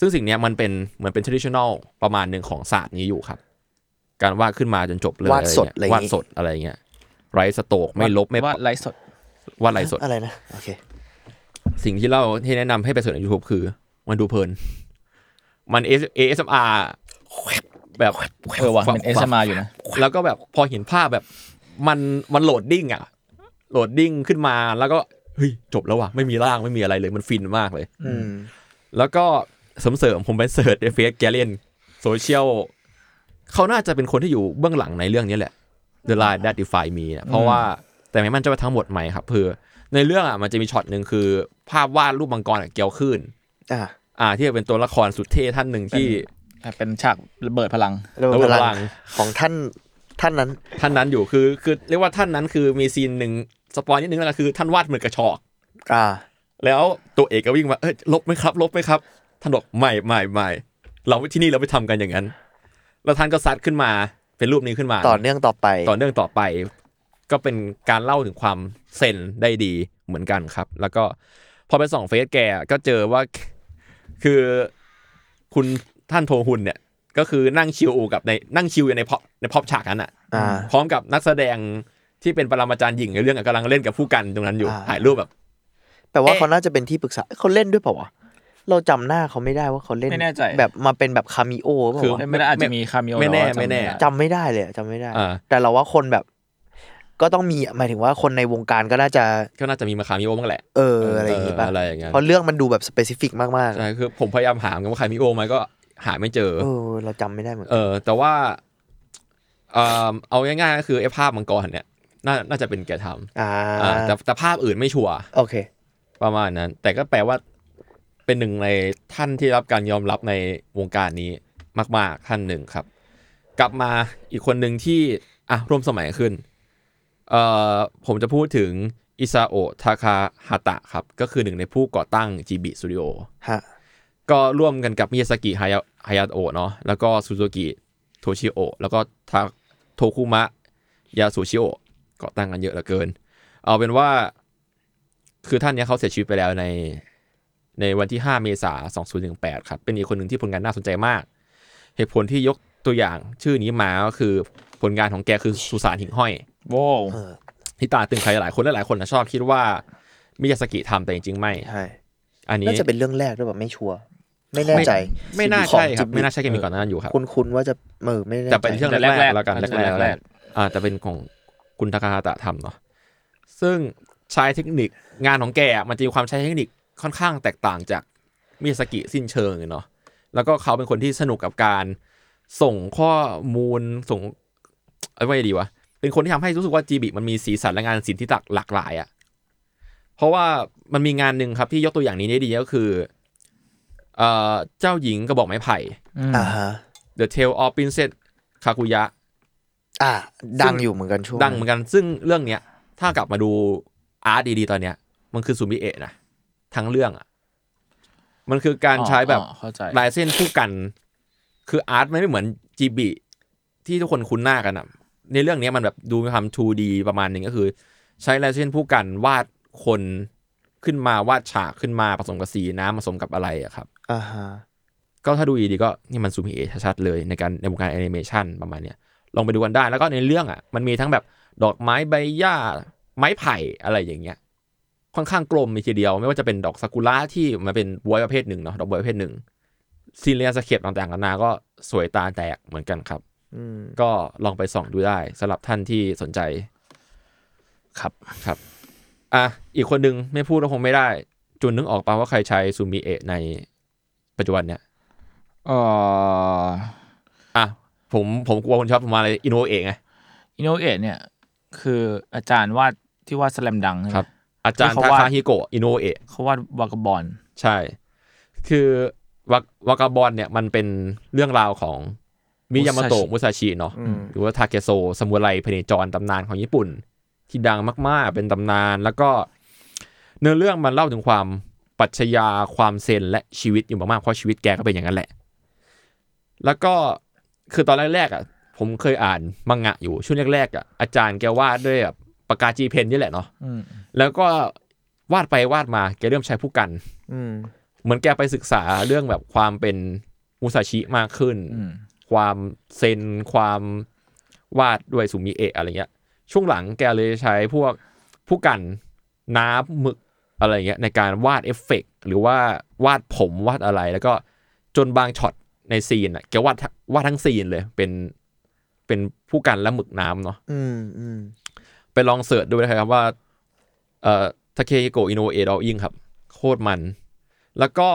ซึ่งสิ่งเนี้ยมันเป็นเหมือนเป็น traditional ประมาณหนึ่งของศาสตร์นี้อยู่ครับ การวาดขึ้นมาจนจบเลยวาดสดอะไรอย่างวาดงี้สดอะไรเงี้ยไรสโตกไม่ลบไม่ว่าไลฟ์สดวาดไรสดอะไรนะโอเคสิ่งที่เราที่แนะนำให้ไปเสิร์ชใน YouTube คือมันดูเพลิน มัน ASMR แบบเออว่ะเป็น ASMR อยู่นะ แล้วก็แบบพอเห็นภาพแบบมันมัน loading อะ loading ขึ้นมาแล้วก็เฮ้ยจบแล้วว่ะไม่มีร่างไม่มีอะไรเลยมันฟินมากเลย อืมแล้วก็ เสริมเสริมๆผมไป search ในเฟซแกเลียนโซเชียลเขาน่าจะเป็นคนที่อยู่เบื้องหลังในเรื่องนี้แหละ The Line That Defines Me เนี่ยเพราะว่าแต่ไม่มั่นใจว่าทั้งหมดไหมครับคือในเรื่องอะมันจะมีช็อตหนึ่งคือ ภาพวาดรูปมังกรกับเกลียวคลื่นอ่าอ่า ที่เป็นตัวละครสุดเท่ท่านหนึ่งที่เป็นฉากระเบิดพลังระเบิดระเบิดพพลัลังงของท่านท่านนั้น ท่านนั้นอยู่คือคือเรียกว่าท่านนั้นคือมีซีนหนึ่ง spoil นิดนึงแล้วกันคือ ท่านวาดเหมือนกระฉอกอ่า แล้วตัวเอกก็วิ่งมาเอ้ยลบไหมครับ ลบไหมครับ ท่านบอกไม่ไม่ไม่เราที่นี่เราไม่ทำกันอย่างนั้น แล้วท่านก็ซัดขึ้นมา เป็นรูปนี้ขึ้นมา ต่อเนื่องต่อไป ต่อเนื่องต่อไป ก็เป็นการเล่าถึงความเซนได้ดีเหมือนกันครับ แล้วก็พอไปส่องเฟซแกก็เจอว่าคือคุณท่านโทฮุนเนี่ย ก็คือนั่งชิลกับในนั่งชิลอยู่ในพอในพอบฉากนั้นอะอ่าพร้อมกับนักแสดงที่เป็นปรมาจารย์หญิงในเรื่องอะกำลังเล่นกับผู้กันตรงนั้นอยู่อ่าถ่ายรูปแบบแปลว่าเอ๊ะเขาน่าจะเป็นที่ปรึกษาเขาเล่นด้วยเปล่าวะ เราจำหน้าเขาไม่ได้ว่าเขาเล่นไม่แน่ใจแบบมาเป็นแบบคามิโอเปล่าคือวะไม่ได้อาจจะมีคาเมโอไม่แน่ต่ว่าไม่แน่จำไม่ได้จำไม่ได้เลยอะจำไม่ได้อ่าแต่เราว่าคนแบบก็ต้องมีหมายถึงว่าคนในวงการก็น่าจะก็น่าจะมีมาคามิโอบ้างแหละเอออะไรอย่างงี้ป่ะอะไรอย่างเงี้ยเพราะเรื่องมันดูแบบสเปซิฟิกมากใช่คือผมพยายามหากันว่าคามิโอไหมก็หาไม่เจอๆเออเราจำไม่ได้เหมือนเอกันอแต่ว่าเอ่อเอาง่ายๆก็คือไอ้ภาพมังกรเนี่ยน่าน่าจะเป็นแกทอ่าำอ่าแต่แต่ภาพอื่นไม่ชัวร์โอเค ประมาณนั้น แต่ก็แปลว่า เป็นหนึ่งในท่านที่รับการยอมรับในวงการนี้มาก ๆ ท่านหนึ่งครับ กลับมาอีกคนหนึ่งที่อะร่วมสมัยขึ้นเอ่อผมจะพูดถึงอิซาโอะทาคาฮาตะครับ ก็คือหนึ่งในผู้ก่อตั้ง Ghibli Studio ฮะก็ร่วมกันกับมิยาสกิฮายาฮายาโอะเนาะแล้วก็ซูซูกิโทชิโอะแล้วก็ทาโทคุมะยาสุชิโอะก่อตั้งกันเยอะเหลือเกิน เอาเป็นว่า คือท่านเนี้ยเขาเสียชีวิตไปแล้วใน ในวันที่ 5 เมษายน 2018 ครับ เป็นอีกคนหนึ่งที่ผลงานน่าสนใจมาก เหตุผลที่ยกตัวอย่างชื่อนี้มาก็คือผลงานของแกคือสุสานหิ่งห้อยโว้วเออที่ตาตึงใครหลายคนและหลายคนนะชอบคิดว่ามิยาสกิทำแต่จริงๆ ไม่ใช่อันนี้น่าจะเป็นเรื่องแรกด้วยแบบไม่ชัวร์ไม่แน่ใจ ไม่น่าของใช่ครับ Ghibli ไม่น่าใช่แกมีก่อนหนานั้นอยู่ครับคุณคุณว่าจะเออไม่แน่ใจแต่เป็นเรื่องแรกๆแล้วกันน่าจะแรกๆแรแรกกๆอ่าแต่เป็นของคุณทาคาฮาตะทำเนาะซึ่งใช้เทคนิคงานของแกอะมันจะมีความใช้เทคนิค ค่อนข้างแตกต่างจากมิยาสกิสิ้นเชิงเลยเนาะแล้วก็เขาเป็นคนที่สนุกกับการส่งข้อมูลส่งเอาไว้ดีวะเป็นคนที่ทำให้รู้สึกว่าจีบิมันมีสีสันและงานศิลป์ที่หลากหลายอะเพราะว่ามันมีงานหนึ่งครับที่ยกตัวอย่างนี้ได้ดีก็คือเอ่อเจ้าหญิงกระบอกไม้ไผ่อ่าฮะ The Tale of Princess Kaguya อ่า ดังอยู่เหมือนกันช่วงดังเหมือนกันซึ่งเรื่องเนี้ยถ้ากลับมาดูอาร์ตดีๆตอนเนี้ย มันคือซูมิเอะนะ ทั้งเรื่องอะ มันคือการใช้แบบอ๋อเข้าใจลายเส้นคู่กัน คืออาร์ตมันไม่เหมือนจีบีที่ทุกคนคุ้นหน้ากันอะ ในเรื่องเนี้ยมันแบบดูมีความ 2D ประมาณหนึ่งก็คือ ใช้ลายเส้นคู่กันวาดคนขึ้นมาวาดฉากขึ้นมาผสมกับสีน้ำผสมกับอะไรอะครับอ่าฮะก็ถ้าดูดีๆก็นี่มันซูมิเอะชัดๆเลยในการในวงการแอนิเมชันประมาณเนี้ยลองไปดูกันได้แล้วก็ในเรื่องอะ มันมีทั้งแบบดอกไม้ใบหญ้าไม้ไผ่อะไรอย่างเงี้ย ค่อนข้างกลมมีทีเดียว ไม่ว่าจะเป็นดอกซากุระที่มันเป็นบวยประเภทหนึ่งเนาะดอกบวยประเภทหนึ่งซีเรียสเคปต่างๆกันานาก็สวยตาแตกเหมือนกันครับอก็ลองไปส่องดูได้สำหรับท่านที่สนใจ ครับครับ อะอีกคนนึงไม่พูดก็คงไม่ได้ จุนนึกออกปะว่าใครใช้ซูมิเอะในปัจจุบันเนี่ยเอ่ออะผมผมกลัวคนชอบผมมาเลยอินโนเอะไงอินโนเอะเนี่ย คืออาจารย์วาดที่วาดสแลมดังใช่ไหมครับ อาจารย์ที่ทาเขาวาดคาฮิโกะอินโนเอะเขาวาดวากาบอลใช่ คือวากวากาบอลเนี่ยมันเป็นเรื่องราวของมิยามาโตะมุซาชิเนาะอืมหรือว่าทาเกโซซามูไรพเนจรตำนานของญี่ปุ่น ที่ดังมาก ๆ เป็นตำนาน แล้วก็เนื้อเรื่องมันเล่าถึงความปรัชญาความเซนและชีวิตอยู่มากๆเพราะชีวิตแกก็เป็นอย่างนั้นแหละ แล้วก็คือตอนแรกๆอะ ผมเคยอ่านมังงะอยู่ช่วงแรกๆอะอาจารย์แกวาดด้วยแบบ ปากกาจีเพนนี่แหละเนาะอืมแล้วก็วาดไปวาดมาแกเริ่มใช้ผู้กันอืมเหมือนแกไปศึกษาเรื่องแบบความเป็นมุซาชิมากขึ้นอืมความเซนความวาดด้วยซูมิเอะอะไรเงี้ย ช่วงหลังแกเลยใช้พวกพู่กันน้ำหมึกอะไรเงี้ยในการวาดเอฟเฟกต์หรือว่าวาดผมวาดอะไร แล้วก็จนบางช็อตในซีนอะแกวาดทั้งวาดทั้งซีนเลยเป็นเป็นพู่กันและหมึกน้ำเนาะอืมอืมไป ลอง search ดูนะครับว่าเอ่อทาเคฮิโกะอิโนอุเอะ drawing ครับ โคตรมัน แล้วก็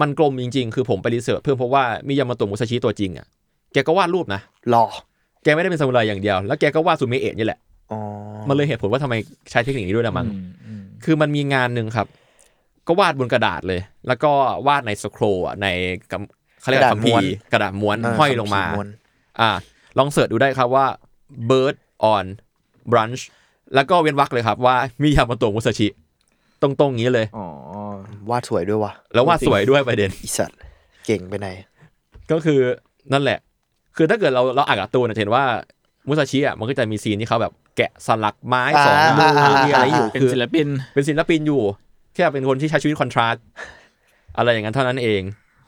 มันกลมจริง ๆ คือผมไป research เพิ่มเพราะว่ามิยาโมโตะมุซาชิตัวจริงอะแกก็วาดรูปนะหล่อแกไม่ได้เป็นซามูไรอย่างเดียว แล้วแกก็วาดซูเมเอะนี่แหละอ๋อมันเลยเหตุผลว่าทำไมใช้เทคนิคนี้ด้วยนะมั้งอืมอืมคือมันมีงานหนึ่งครับ ก็วาดบนกระดาษเลย แล้วก็วาดในสโครอะในกำเขาเรียกว่าคัมภีร์กระดาษม้วนเห้อยลงมาคำขีดวนอ่า ลองเสิร์ชดูได้ครับว่า bird on brunch แล้วก็เว้นวรรคเลยครับว่ามียามาโตะมุซาชิ ตรงๆงี้เลย อ๋อวาดสวยด้วยว่ะแล้ววาดสวยด้วยประเด็น อีสัตว์เก่งไปไหน ก็คือนั่นแหละ คือถ้าเกิดเราเราอ่านการ์ตูนจะเห็นว่ามุซาชิอะมันก็จะมีซีนที่เขาแบบแกะสลักไม้สองมืออ่ามีอะไรอยู่เป็นคือศิลปิน เป็นศิลปินอยู่แค่เป็นคนที่ใช้ชีวิตคอนทราสต์อะไรอย่างนั้นเท่านั้นเอง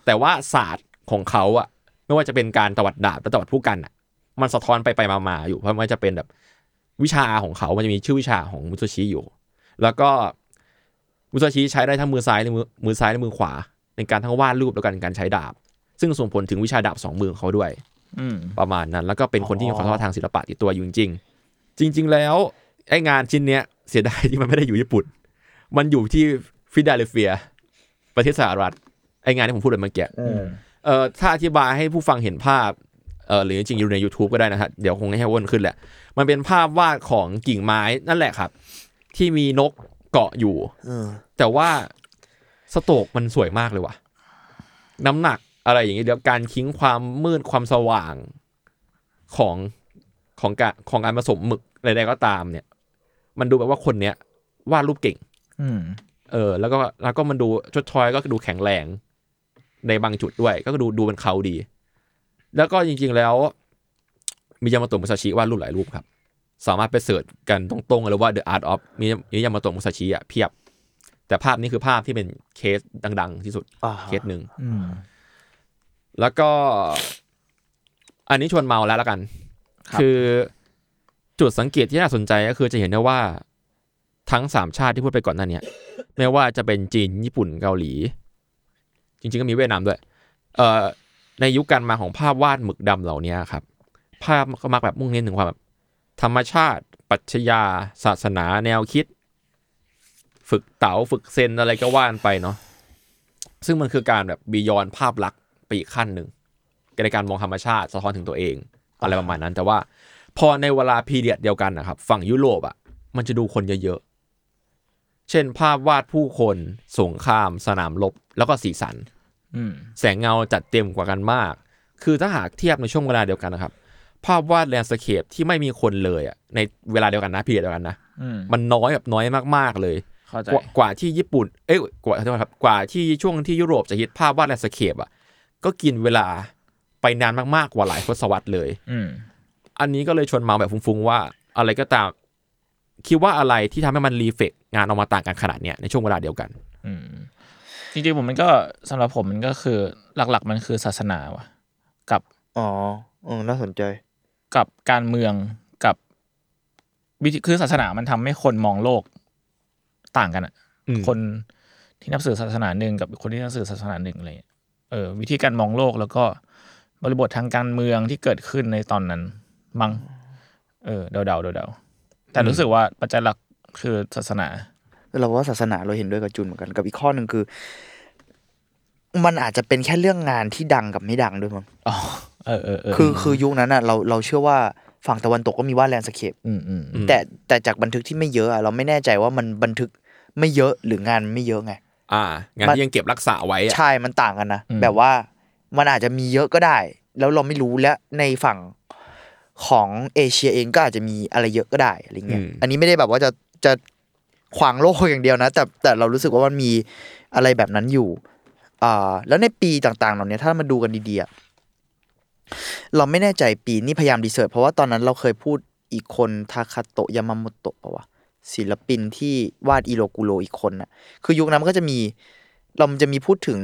แต่ว่าศาสตร์ของเขาอะไม่ว่าจะเป็นการตวัดดาบและตวัดผู้กันอะมันสะท้อนไปไปมามาอยู่เพราะมันจะเป็นแบบ วิชาของเขามันจะมีชื่อวิชาของมุซาชิอยู่ แล้วก็มุซาชิใช้ได้ทั้งมือซ้ายและมือมือซ้ายและมือขวา ในการทั้งวาดรูปแล้วกันการใช้ดาบ ซึ่งส่งผลถึงวิชาดาบสองมือของเขาด้วยอืมประมาณนั้น แล้วก็เป็นคนที่มีความสามารถทางศิลปะติดตัวอยู่จริงๆจริง ๆ แล้วไอ้งานชิ้นเนี้ยเสียดายที่มันไม่ได้อยู่ญี่ปุ่น มันอยู่ที่ฟิลาเดลเฟีย ประเทศสหรัฐไอ้งานที่ผมพูดไปเมื่อกี้เอ่อถ้าอธิบายให้ผู้ฟังเห็นภาพเอ่อ หรือจริงๆอยู่ใน YouTube ก็ได้นะฮะเดี๋ยวคงให้วนขึ้นแหละ มันเป็นภาพวาดของกิ่งไม้นั่นแหละครับ ที่มีนกเกาะอยู่เออแต่ว่าสโตกมันสวยมากเลยว่ะ น้ำหนักอะไรอย่างเงี้ยเดี๋ยวการทิ้งความมืดความสว่างของของการของการผสมหมึกใดๆก็ตาม เนี่ย มันดูแบบว่าคนเนี้ยวาดรูปเก่งอืมเออ แล้วก็แล้วก็มันดูชดชอยก็ดูแข็งแรง ในบางจุดด้วย ก็ดูดูเป็นเขาดี แล้วก็จริงๆแล้วมียามาโตะมุซาชิวาดรูปหลายรูปครับ สามารถไปเสิร์ชกันตรงๆเลยว่า The Art of มีมียามาโตะมุซาชิอะเพียบ แต่ภาพนี้คือภาพที่เป็นเคสดัง ๆ ที่สุดอ่าเคสหนึ่งอืมแล้วก็ อันนี้ชวนเมาแล้วละกันครับคือจุดสังเกตที่น่าสนใจก็คือจะเห็นได้ว่าทั้งสามชาติที่พูดไปก่อนหน้าเนี้ยไม่ว่าจะเป็นจีนญี่ปุ่นเกาหลี จริง ๆ ก็มีเวียดนามด้วย เอ่อ ในยุคการมาของภาพวาดหมึกดำเหล่านี้ครับ ภาพก็มักแบบมุ่งเน้นถึงความแบบธรรมชาติ ปัชญา ศาสนาแนวคิด ฝึกเต๋าฝึกเซนอะไรก็ว่านไปเนาะซึ่งมันคือการแบบบียอนภาพลักษณ์ไปอีกขั้นหนึ่งในการมองธรรมชาติสะท้อนถึงตัวเอง อะไรประมาณนั้น แต่ว่าพอในเวลาพีเรียดเดียวกันนะครับ ฝั่งยุโรปอะ มันจะดูคนเยอะๆ เช่นภาพวาดผู้คน สงคราม สนามรบแล้วก็สีสัน แสงเงาจัดเต็มกว่ากันมาก คือถ้าหากเทียบในช่วงเวลาเดียวกันนะครับ ภาพวาด landscape ที่ไม่มีคนเลยอะในเวลาเดียวกันนะ period เดียวกันนะอืมมันน้อยแบบน้อยมากๆเลยเข้าใจกว่ากว่าที่ญี่ปุ่น เอ้ยกว่าขอโทษครับกว่าที่ช่วงที่ยุโรปจะฮิตภาพวาด landscape อะ ก็กินเวลาไปนานมากๆกว่าหลายทศวรรษเลยอืมอันนี้ก็เลยชวนเมาท์แบบฟุ้งๆว่า อะไรก็ตาม คิดว่าอะไรที่ทำให้มันรีเฟกงานออกมาต่างกันขนาดเนี้ยในช่วงเวลาเดียวกันอืม จริงๆผมมันก็สำหรับผมมันก็คือหลักๆ มันคือศาสนาว่ะ กับอ๋อเออน่าสนใจ กับการเมืองกับวิธีคือศาสนามันทำให้คนมองโลกต่างกันอะอืมคนที่นับถือศาสนาหนึ่งกับคนที่นับถือศาสนาหนึ่งอะไรเงี้ยเออ วิธีการมองโลกแล้วก็บริบททางการเมืองที่เกิดขึ้นในตอนนั้น มั้งเออเดาๆเดาๆแต่รู้สึกว่าปัจจัยหลักคือศาสนา เราว่าศาสนาเราเห็นด้วยกับจุนเหมือนกันกับอีกข้อหนึ่งคือ มันอาจจะเป็นแค่เรื่องงานที่ดังกับไม่ดังด้วยมั้งอ๋อเออเออเออคือคือยุคนั้นอะเราเราเชื่อว่าฝั่งตะวันตกก็มีวาดแลนด์สเคปอืมอืมอืมแต่แต่จากบันทึกที่ไม่เยอะอะเราไม่แน่ใจว่ามันบันทึกไม่เยอะหรืองานไม่เยอะไงอ่างานมันที่ยังเก็บรักษาไว้อะใช่มันต่างกันนะแบบว่ามันอาจจะมีเยอะก็ได้ แล้วเราไม่รู้และในฝั่งของเอเชียเองก็อาจจะมีอะไรเยอะก็ได้อะไรเงี้ยอันนี้ไม่ได้แบบว่าจะจะ ขวางโลกอย่างเดียวนะ แต่แต่เรารู้สึกว่ามันมีอะไรแบบนั้นอยู่อ่าแล้วในปีต่างๆ เหล่านี้ถ้ามาดูกันดีๆอะเราไม่แน่ใจปีนี่พยายามดีเสิร์ชเพราะว่าตอนนั้นเราเคยพูดอีกคนทาคาโตะยามาโมโตะปะวะศิลปินที่วาดอิโรกุโรอีกคนน่ะ คือยุคนั้นมันก็จะมี เรามันจะมีพูดถึง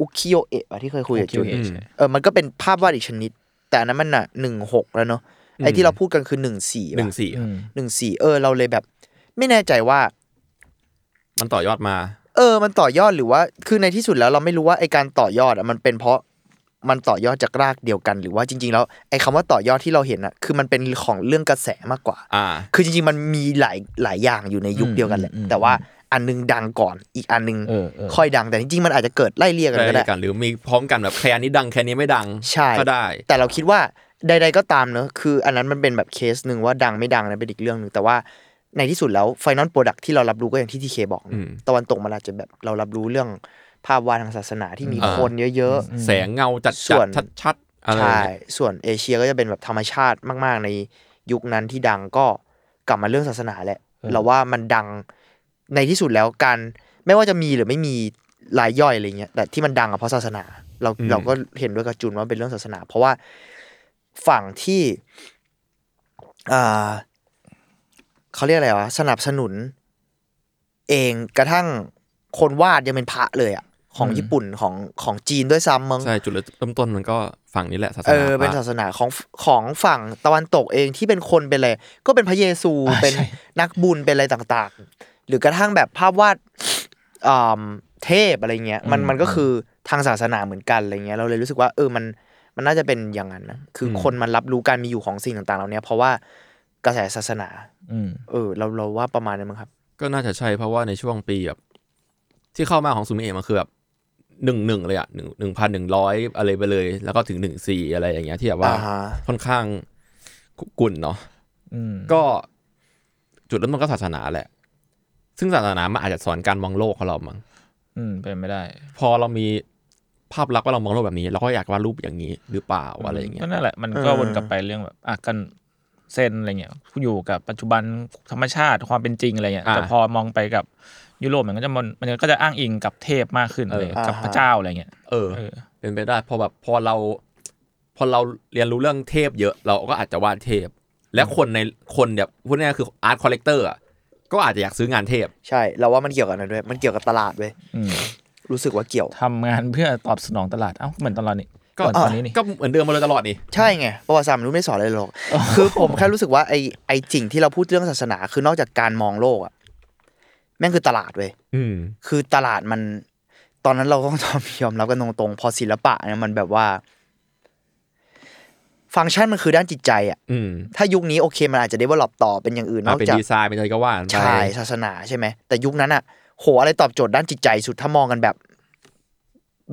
อุคิโอเอะอะที่เคยคุยกับจุนโอเคใช่เออ มันก็เป็นภาพวาดอีกชนิด แต่อันนั้นมันน่ะหนึ่งหกแล้วเนาะไอ้ที่เราพูดกันคือหนึ่งสี่หนึ่งสี่อืมหนึ่งสี่เออ เราเลยแบบ ไม่แน่ใจว่า มันต่อยอดมา เออ มันต่อยอดหรือว่า คือในที่สุดแล้วเราไม่รู้ว่าไอการต่อยอดอะมันเป็นเพราะมันต่อยอดจากรากเดียวกัน หรือว่าจริง ๆ แล้วไอคำว่าต่อยอดที่เราเห็นอะคือมันเป็นของเรื่องกระแสมากกว่า อ่า คือจริงๆมันมีหลายหลายอย่างอยู่ในยุคเดียวกันแหละอืมอืมแต่ว่าอันนึงดังก่อนอีกอันนึงเออเออ ค่อยดังแต่จริงๆมันอาจจะเกิดไล่เลี่ยกันใกก็ได้ล้กันหรือมีพร้อมกันแบบแค่นี้ดังแค่นี้ไม่ดังใช่ ก็ได้ แต่เราคิดว่าใด ๆก็ตามเนอะคือ อันนั้นมันเป็นแบบเคสหนึ่งว่าดังไม่ดังนั้นเป็นอีกเรื่องหนึ่งแต่ว่า ในที่สุดแล้ว final product ที่เรารับรู้ก็อย่างที่ทีเคบอกนะอืมตะวันตกมันอาจจะแบบเรารับรู้เรื่องภาพวาดทางศาสนาที่มีอ่าคนเยอะแสงเงาจัดส่จัวดนชัดชัดๆอะไรๆอย่างใช่เงี้ยส่วนเอเชียก็จะเป็นแบบธรรมชาติมาก ๆ ในยุคนั้นที่ดังก็กลับมาเรื่องศาสนาแหละ เราว่ามันดังในที่สุดแล้วการไม่ว่าจะมีหรือไม่มีรายย่อยอะไรเงี้ยแต่ที่มันดังอะเพราะศาสนา เราเราก็เห็นด้วยกับจุนว่าเป็นเรื่องศาสนา เพราะว่าฝั่งที่อ่า เขาเรียกอะไรวะสนับสนุน เองกระทั่งคนวาดยังเป็นพระเลยอะของญี่ปุ่นของของจีนด้วยซ้ำมั้งใช่จุดเริ่มต้นมันก็ฝั่งนี้แหละศาสเอนาอเป็นพระศาสนาของของฝั่งตะวันตกเองที่เป็นคนเป็นอะไรก็เป็นพระเยซูอ่าเป็นใช่นักบุญเป็นอะไรต่างๆ หรือกระทั่งแบบภาพวาดอ่าเทพอะไรเงี้ยมันมันก็คือทางศาสนาเหมือนกันอะไรเงี้ยเราเลยรู้สึกว่าเออมันมันน่าจะเป็นอย่างนั้นนะคืออคนมันรับรู้การมีอยู่ของสิ่งต่างๆเหล่านี้เพราะว่า กระแสศาสนาอืมเออ เราเราว่าประมาณนั้นมั้งครับ ก็น่าจะใช่เพราะว่าในช่วงปีแบบที่เข้ามาของซูมิเอะมันคือแบบหนึ่งหนึ่งเลยอะหนึ่งหนึ่งพันหนึ่งร้อยอะไรไปเลย แล้วก็ถึงหนึ่งสี่อะไรอย่างเงี้ยที่แบบว่าอ่าฮะค่อนข้างกุ่นเนาะอืมก็จุดเริ่มต้นก็ศาสนาแหละ ซึ่งศาสนามันอาจจะสอนการมองโลกของเรามั้งอืมเป็นไม่ได้ พอเรามีภาพลักษณ์ว่าเรามองโลกแบบนี้ เราก็อยากวาดรูปอย่างนี้หรือเปล่าอะไรอย่างเงี้ยก็นั่นแหละมันก็วนกลับไปเรื่องแบบอะกัน เส้นอะไรเงี้ยอยู่กับปัจจุบันธรรมชาติความเป็นจริงอะไรเงี้ยอ่าแต่พอมองไปกับยุโรปมันก็จะมันมันก็จะอ้างอิงกับเทพมากขึ้นอะไรเงี้ยเออกับอ่าฮะพระเจ้าอะไรเงี้ยเออเออ เป็นไปได้พอแบบพอเรา พอเราเรียนรู้เรื่องเทพเยอะ เราก็อาจจะวาดเทพ และคนในคนแบบพูดง่ายๆคือ art collector อะก็อาจจะอยากซื้องานเทพ ใช่เราว่ามันเกี่ยวกับนั้นด้วย มันเกี่ยวกับตลาดเว้ยอืมรู้สึกว่าเกี่ยวทำงานเพื่อตอบสนองตลาดเอ้าเหมือนตอนเรานี่ก็ ก่อนตอนนี้นี่ก็เหมือนเดิมมาเลยตลอดนี่ใช่ไงประวัติศาสตร์มันรู้ไม่สอนอะไรหรอกคือผมแค่รู้สึกว่าไอไอสิ่งที่เราพูดเรื่องศาสนา คือนอกจากการมองโลกอะแม่งคือตลาดเว้ยอืมคือตลาดมัน ตอนนั้นเราต้องยอมรับกันตรงๆพอศิลปะเนี่ยมันแบบว่า ฟังก์ชันมันคือด้านจิตใจอะอืมถ้ายุคนี้โอเค มันอาจจะได้ว่าหลบต่อเป็นอย่างอื่นนอะอกเป็นจากดีไซน์เป็นอะไรก็ว่ากันไปใช่ศาสนาใช่ไหมแต่ยุคนั้นอะโหอะไรตอบโจทย์ด้านจิตใจสุดถ้ามองกันแบบ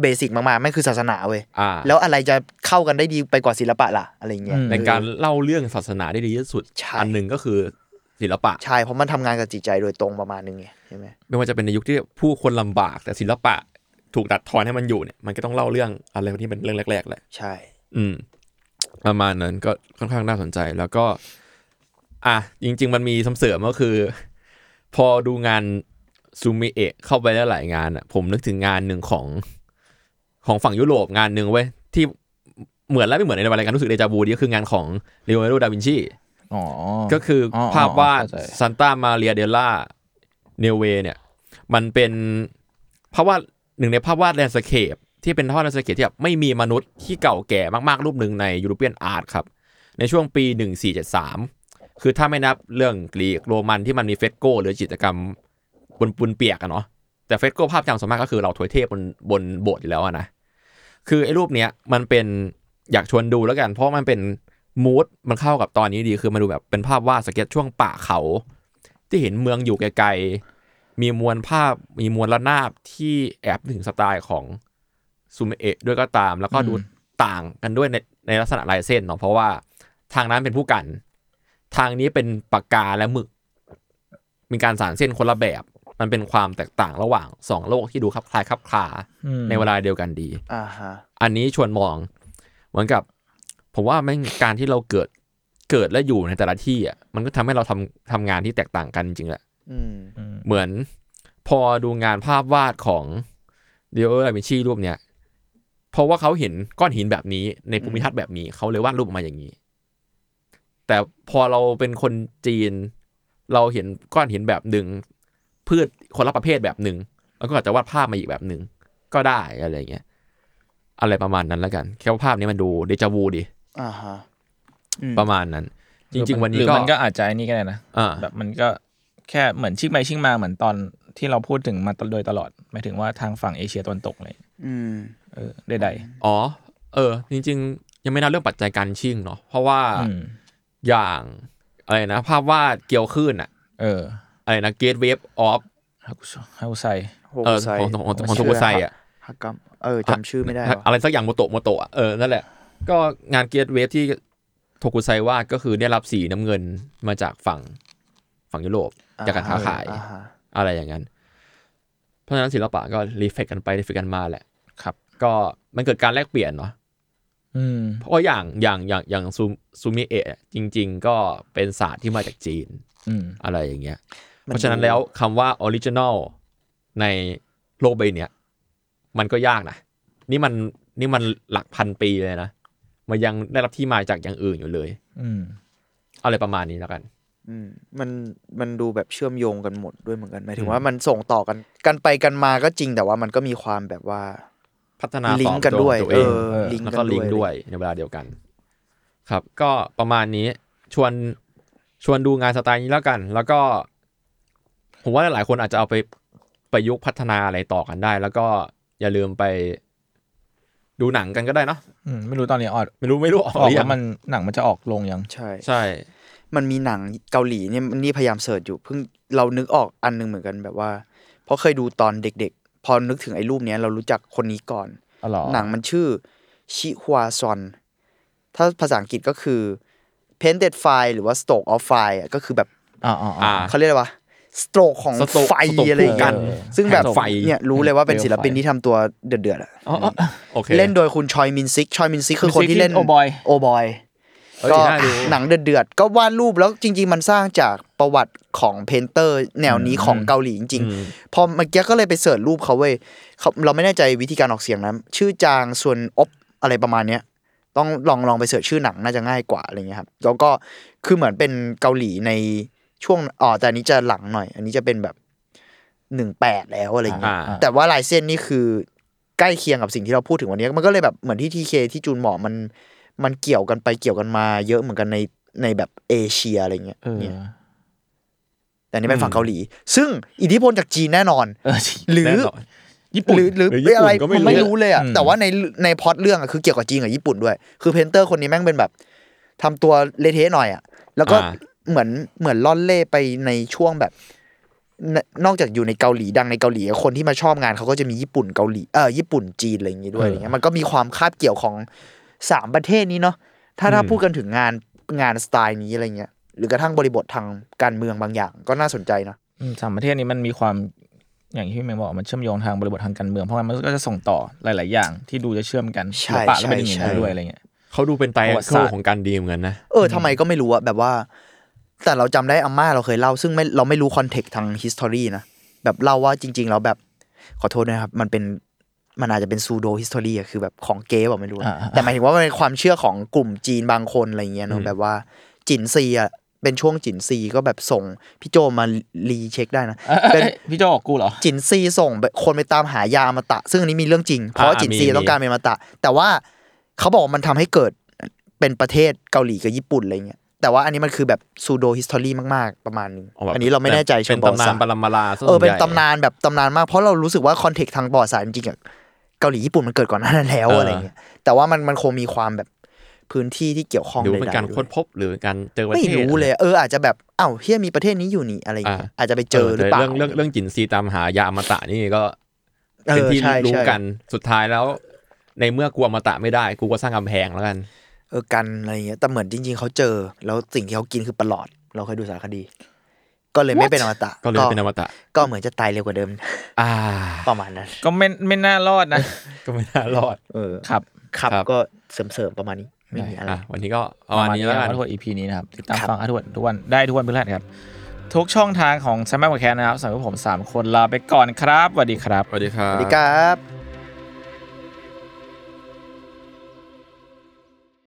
เบสิกมากๆไม่งคือศาสนาเว้ยอ่าแล้วอะไรจะเข้ากันได้ดีไปกว่าศิลปะล่ะอะไรเงี้ยในการเล่าเรื่องศาสนาได้ดีที่สุดใช่อันหนึ่งก็คือศิลปะใช่เพราะมันทำงานกับจิตใจโดยตรงประมาณนึงไงใช่ไหมไม่ว่าจะเป็นในยุคที่ผู้คนลำบากแต่ศิลปะถูกดัดทอนให้มันอยู่เนี่ยมันก็ต้องเล่าเรื่องอะไรที่เป็นเรื่องแรกๆแหละใช่ อืมประมาณนั้นก็ค่อนข้างน่าสนใจแล้วก็ อะจริง ๆ มันมีสำเสริมก็คือ พอดูงานซูมิเอะเข้าไปได้หลายงานอะ ผมนึกถึงงานหนึ่งของ ของฝั่งยุโรปงานหนึ่งเว้ยที่เหมือนและไม่เหมือนในรายการรู้สึกเดจาวูดีก็คืองานของเลโอนาร์โดดาวินชีอ๋อก็คือออภาพวาดเข้าใจ Santa Maria della Neve เนี่ย มันเป็นภาพวาดหนึ่งในภาพวาด landscape ที่เป็นภาพวาด landscape ที่แบบไม่มีมนุษย์ที่เก่าแก่มากๆ รูปหนึ่งใน European art ครับ ในช่วงปี 1473 คือถ้าไม่นับเรื่องกรีกโรมันที่มันมี fresco หรือจิตรกรรมบนปูนเปียกอะเนาะ แต่เฟสโกภาพจำส่วนมากก็คือเราถวยเทพบนบนโบสถ์อยู่แล้วนะคือไอ้รูปเนี้ยมันเป็นอยากชวนดูแล้วกัน เพราะมันเป็นมูดมันเข้ากับตอนนี้ดีคือมาดูแบบเป็นภาพวาดสเก็ตช่วงป่าเขา ที่เห็นเมืองอยู่ไกลๆมีมวลภาพมีมวลระนาบที่แอบถึงสไตล์ของซูเมเอะด้วยก็ตาม แล้วก็ดูต่างกันด้วยในในลักษณะลายเส้นเนาะเพราะว่าทางนั้นเป็นผู้กัน ทางนี้เป็นปากกาและหมึก มีการสานเส้นคนละแบบ มันเป็นความแตกต่างระหว่างสองโลกที่ดูคลับคลายคลับคลาอืมในเวลาเดียวกันดีอ่าฮะอันนี้ชวนมอง เหมือนกับ ผมว่าแม่งการที่เราเกิดเกิดและอยู่ในแต่ละที่อะมันก็ทำให้เราทำทำงานที่แตกต่างกันจริงๆแหละอืมเหมือนพอดูงานภาพวาดของเดียโอดาวินชีรูปเนี้ยเพราะว่าเขาเห็นก้อนหินแบบนี้ในภูมิทัศน์แบบนี้เขาเลยวาดรูปออกมาอย่างนี้ แต่พอเราเป็นคนจีน เราเห็นก้อนหินแบบหนึ่ง พืชคนละประเภทแบบหนึ่งแล้วก็อาจจะวาดภาพมาอีกแบบหนึ่งก็ได้อะไรเงี้ยอะไรประมาณนั้นแล้วกัน แค่ว่าภาพนี้มันดูเดจาวูดีอ่าฮะประมาณนั้น จริง ๆ วันนี้หรือก็มันก็อาจจะไอ้นี่ก็ได้นะอ่าแบบมันก็แค่เหมือนชิกไปชิกมาเหมือนตอนที่เราพูดถึงมาโดยตลอดหมายถึงว่าทางฝั่งเอเชียตะวันตกเลย อืม เออใดอ๋อ เออ จริง ๆ ยังไม่นับเรื่องปัจจัยการชิ่งเนาะเพราะว่าๆอืมอย่างอะไรนะ ภาพวาดเกี่ยวขึ้นอะเออ อะไรนะเกตเวฟออฟฮากุฮากุไซโฮเออไซของของของของโทกุไซอะฮักกัมเออจำชื่อไม่ได้ว่ะอะไรสักอย่างโมโตะโมโตะอะเออนั่นแหละ ก็งานเกตเวฟที่โทกุไซวาดก็คือได้รับสีน้ำเงินมาจากฝั่งฝั่งยุโรปจากการค้าขายอ่ฮะอะไรอย่างนั้น เพราะฉะนั้นศิลปะก็ reflect กันไป reflect กันมาแหละครับ ก็มันเกิดการแลกเปลี่ยนเนาะอืมเพราะอย่างอย่างอย่างอย่างซูซูมิเอะจริง ๆ ก็เป็นศาสตร์ที่มาจากจีนอืมอะไรอย่างเงี้ย เพราะฉะนั้นแล้วคำว่า original ในโลกใบเนี้ยมันก็ยากนะ นี่มันนี่มันหลักพันปีเลยนะ มันยังได้รับที่มาจากอย่างอื่นอยู่เลย อืมอะไรประมาณนี้แล้วกัน อืมมันมันดูแบบเชื่อมโยงกันหมดด้วยเหมือนกันหมายถึอืงมว่ามันส่งต่อกันกันไปกันมาก็จริงแต่ว่ามันก็มีความแบบว่าพัฒนาลิตงอบก์กันโจด้วยทย์ตัวเอเองอเออลิงก์แล้วกัก็นลิด้งวยก์ด้วยในเวลาเดียวกัน ครับ ก็ประมาณนี้ชวนชวนดูงานสไตล์นี้แล้วกัน แล้วก็ ผมว่าหลายๆคนอาจจะเอาไปประยุกต์พัฒนาอะไรต่อกันได้ แล้วก็อย่าลืมไปดูหนังกันก็ได้เนาะอืมไม่รู้ตอนนี้ออกไม่รู้ไม่รู้ออกออกหรือแล้ยัวงมันหนังมันจะออกลงยัง ใช่ ใช่ มันมีหนังเกาหลีเนี่ยนี่พยายามเสิร์ชอยู่เพิ่งเรานึกออกอันหนึงเหมือนกันแบบว่า เพราะเคยดูตอนเด็กๆ พอนึกถึงไอ้รูปเนี้ยเรารู้จักคนนี้ก่อน อ๋อเหรอหนังมันชื่อชิฮวาซอน ถ้าภาษาอังกฤษก็คือ painted fire หรือว่า stroke of fire อะก็คือแบบอ่าอ่าอ่า เขาเรียกอะไรวะ stroke ของ stroke ไฟ stroke อะไรอย่างเงี้ยคู่กันซึ่งแบบแห่งไฟเนี่ยรู้เลยว่าเป็นศิลปินที่ทำตัวเดือดๆอะอ๋ออ๋อโอเค เล่นโดยคุณชอยมินซิก ชอยมินซิกคือคนที่เล่นมินซิกที่ Oh Boy โอบอยเอ้ยก็น่าดู หนังเดือดๆก็วาดรูปแล้วจริง ๆ มันสร้างจากประวัติของ painter แนวนี้ของเกาหลีจริงอืมๆพอเมื่อกี้ก็เลยไป search รูปเขาเว้ยเขาเราไม่แน่ใจวิธีการออกเสียงนะชื่อจางซึงอบอะไรประมาณเนี้ย ต้องลองลองไป search ชื่อหนังน่าจะง่ายกว่าอะไรเงี้ยครับ แล้วก็คือเหมือนเป็นเกาหลีใน ช่วงอ๋อแต่อันนี้จะหลังหน่อย อันนี้จะเป็นแบบหนึ่งแปดแล้วอะไรเงี้ยอ่าแต่ว่าลายเส้นนี่คือใกล้เคียงกับสิ่งที่เราพูดถึงวันนี้ มันก็เลยแบบเหมือนที่ทีเคที่จูนบอกมัน มันเกี่ยวกันไปเกี่ยวกันมา เยอะเหมือนกันในในแบบเอเชียอะไรเงี้ยเออเนี่ยแต่อันนี้เป็นฝั่งเกาหลี ซึ่งอิทธิพลจากจีนแน่นอนเออจริงหรือแน่นอนญี่ปุ่นหรือหรือหรือญี่ปุ่นอะไรก็ไม่รู้ไม่รู้เลยอะอืมแต่ว่าในในพล็อตเรื่องอะคือเกี่ยวกับจีนกับญี่ปุ่นด้วย คือ painter คนนี้แม่งเป็นแบบทำตัวเละเทะหน่อยอะ แล้วก็อ่า เหมือนเหมือนล่อนเล่ไปในช่วงแบบนนอกจากอยู่ในเกาหลีดังในเกาหลี คนที่มาชอบงานเขาก็จะมีญี่ปุ่นเกาหลีเออญี่ปุ่นจีนอะไรอย่างงี้ด้วยเออออะไรเงี้ยมันก็มีความคาบเกี่ยวของสามประเทศนี้เนาะถ้าถ้าอืมพูดกันถึงงานงานสไตล์นี้อะไรเงี้ยหรือกระทั่งบริบททางการเมืองบางอย่างก็น่าสนใจนะอืมสามประเทศนี้มันมีความอย่างที่พี่แมงบอกมันเชื่อมโยงทางบริบททางการเมืองเพราะมันก็จะส่งต่อหลาย ๆ อย่าง ที่ดูจะเชื่อมกันใช่ศิลปะก็เป็นอย่างใช่นี้ใช่ด้วยอะไรเงี้ยเขาดูเป็นไตรประวัติเคิศาลสตร์ของการดีเหมือนกันนะเออทำไมก็ไม่รู้อะแบบว่า แต่เราจำได้อาม่าเราเคยเล่า ซึ่งไม่เราไม่รู้คอนเทกต์ทาง history นะแบบเล่าว่าจริง ๆ แล้วแบบขอโทษนะครับ มันเป็นมันอาจจะเป็นซูโด history อะคือแบบของเก๊แบบไม่รู้อ่าแต่หมายถึงว่ามันเป็นความเชื่อของกลุ่มจีนบางคนอะไรเงี้ยเนอือะมแบบว่าจินซีอะเป็นช่วงจินซีก็แบบส่งพี่โจมารีเช็คได้นะเป็นพี่โจบอกกูเหรอจินซีส่งแบบคนไปตามหายาอมตะ ซึ่งอันนี้มีเรื่องจริง เพราะว่าอ่าจินซีมีต้องการเป็นอมตะ แต่ว่าเขาบอกว่ามันทำให้เกิดเป็นประเทศเกาหลีกับญี่ปุ่นอะไรเงี้ย แต่ว่าอันนี้มันคือแบบซูโดฮิสตอรี่มากๆ ประมาณนึงแบบอันนี้เราไม่แน่ใจเป็นเชิงประวัติตำนาศานสตปร์รมาลาซะเออเป็นส่วใหญ่ตำนานแบบตำนานมากเพราะเรารู้สึกว่าคอนเทกต์ทางประวัติศาสตร์จริงๆอะเกาหลีญี่ปุ่นมันเกิดก่อนหน้านั้นแล้วเออออะไรเงี้ยแต่ว่ามันมันคงมีความแบบพื้นที่ที่เกี่ยวข้องหรือใดเป็นๆการด้วยค้นพบหรือการเจอประไม่เทศรู้เลย เอออาจจะแบบอ้าวเฮียมีประเทศนี้อยู่นี่อะไรเงี้ยอ่าอาจจะไปเจอหรือเปล่าแต่เรื่องเรื่องเรื่องจินซีตามหายาอมตะนี่ก็เออเป็นที่ใช่รู้ใช่กันสุดท้ายแล้ว ในเมื่อกูอมตะไม่ได้ กูก็สร้างกำแพงแล้วกัน เออกันอะไรเงี้ยแต่เหมือนจริง ๆเขาเจอ แล้วสิ่งที่เขากินคือปลอด เราเคยดูสารคดี ก็เลยไม่เป็นอมตะ ก็เลยเป็นอมตะ ก็เหมือนจะตายเร็วกว่าเดิม อ่า ประมาณนั้น ก็ไม่ไม่น่ารอดนะ ก็ไม่น่ารอด เออครับครับครับก็เสริมๆประมาณนี้ไม่มีอะไรอะวันนี้ก็ประมาณนี้แล้วกันอาร์ทวด EP นี้นะครับติดตามครับฟังอาร์ทวดทุกวันได้ทุกวันพฤหัสครับ ทุกช่องทางของ s ซมมอนพอดแคสต์นะครับสำหรับผม 3 คนลาไปก่อนครับสวัสดีครับสวัสดีครัสบวัสดีครับ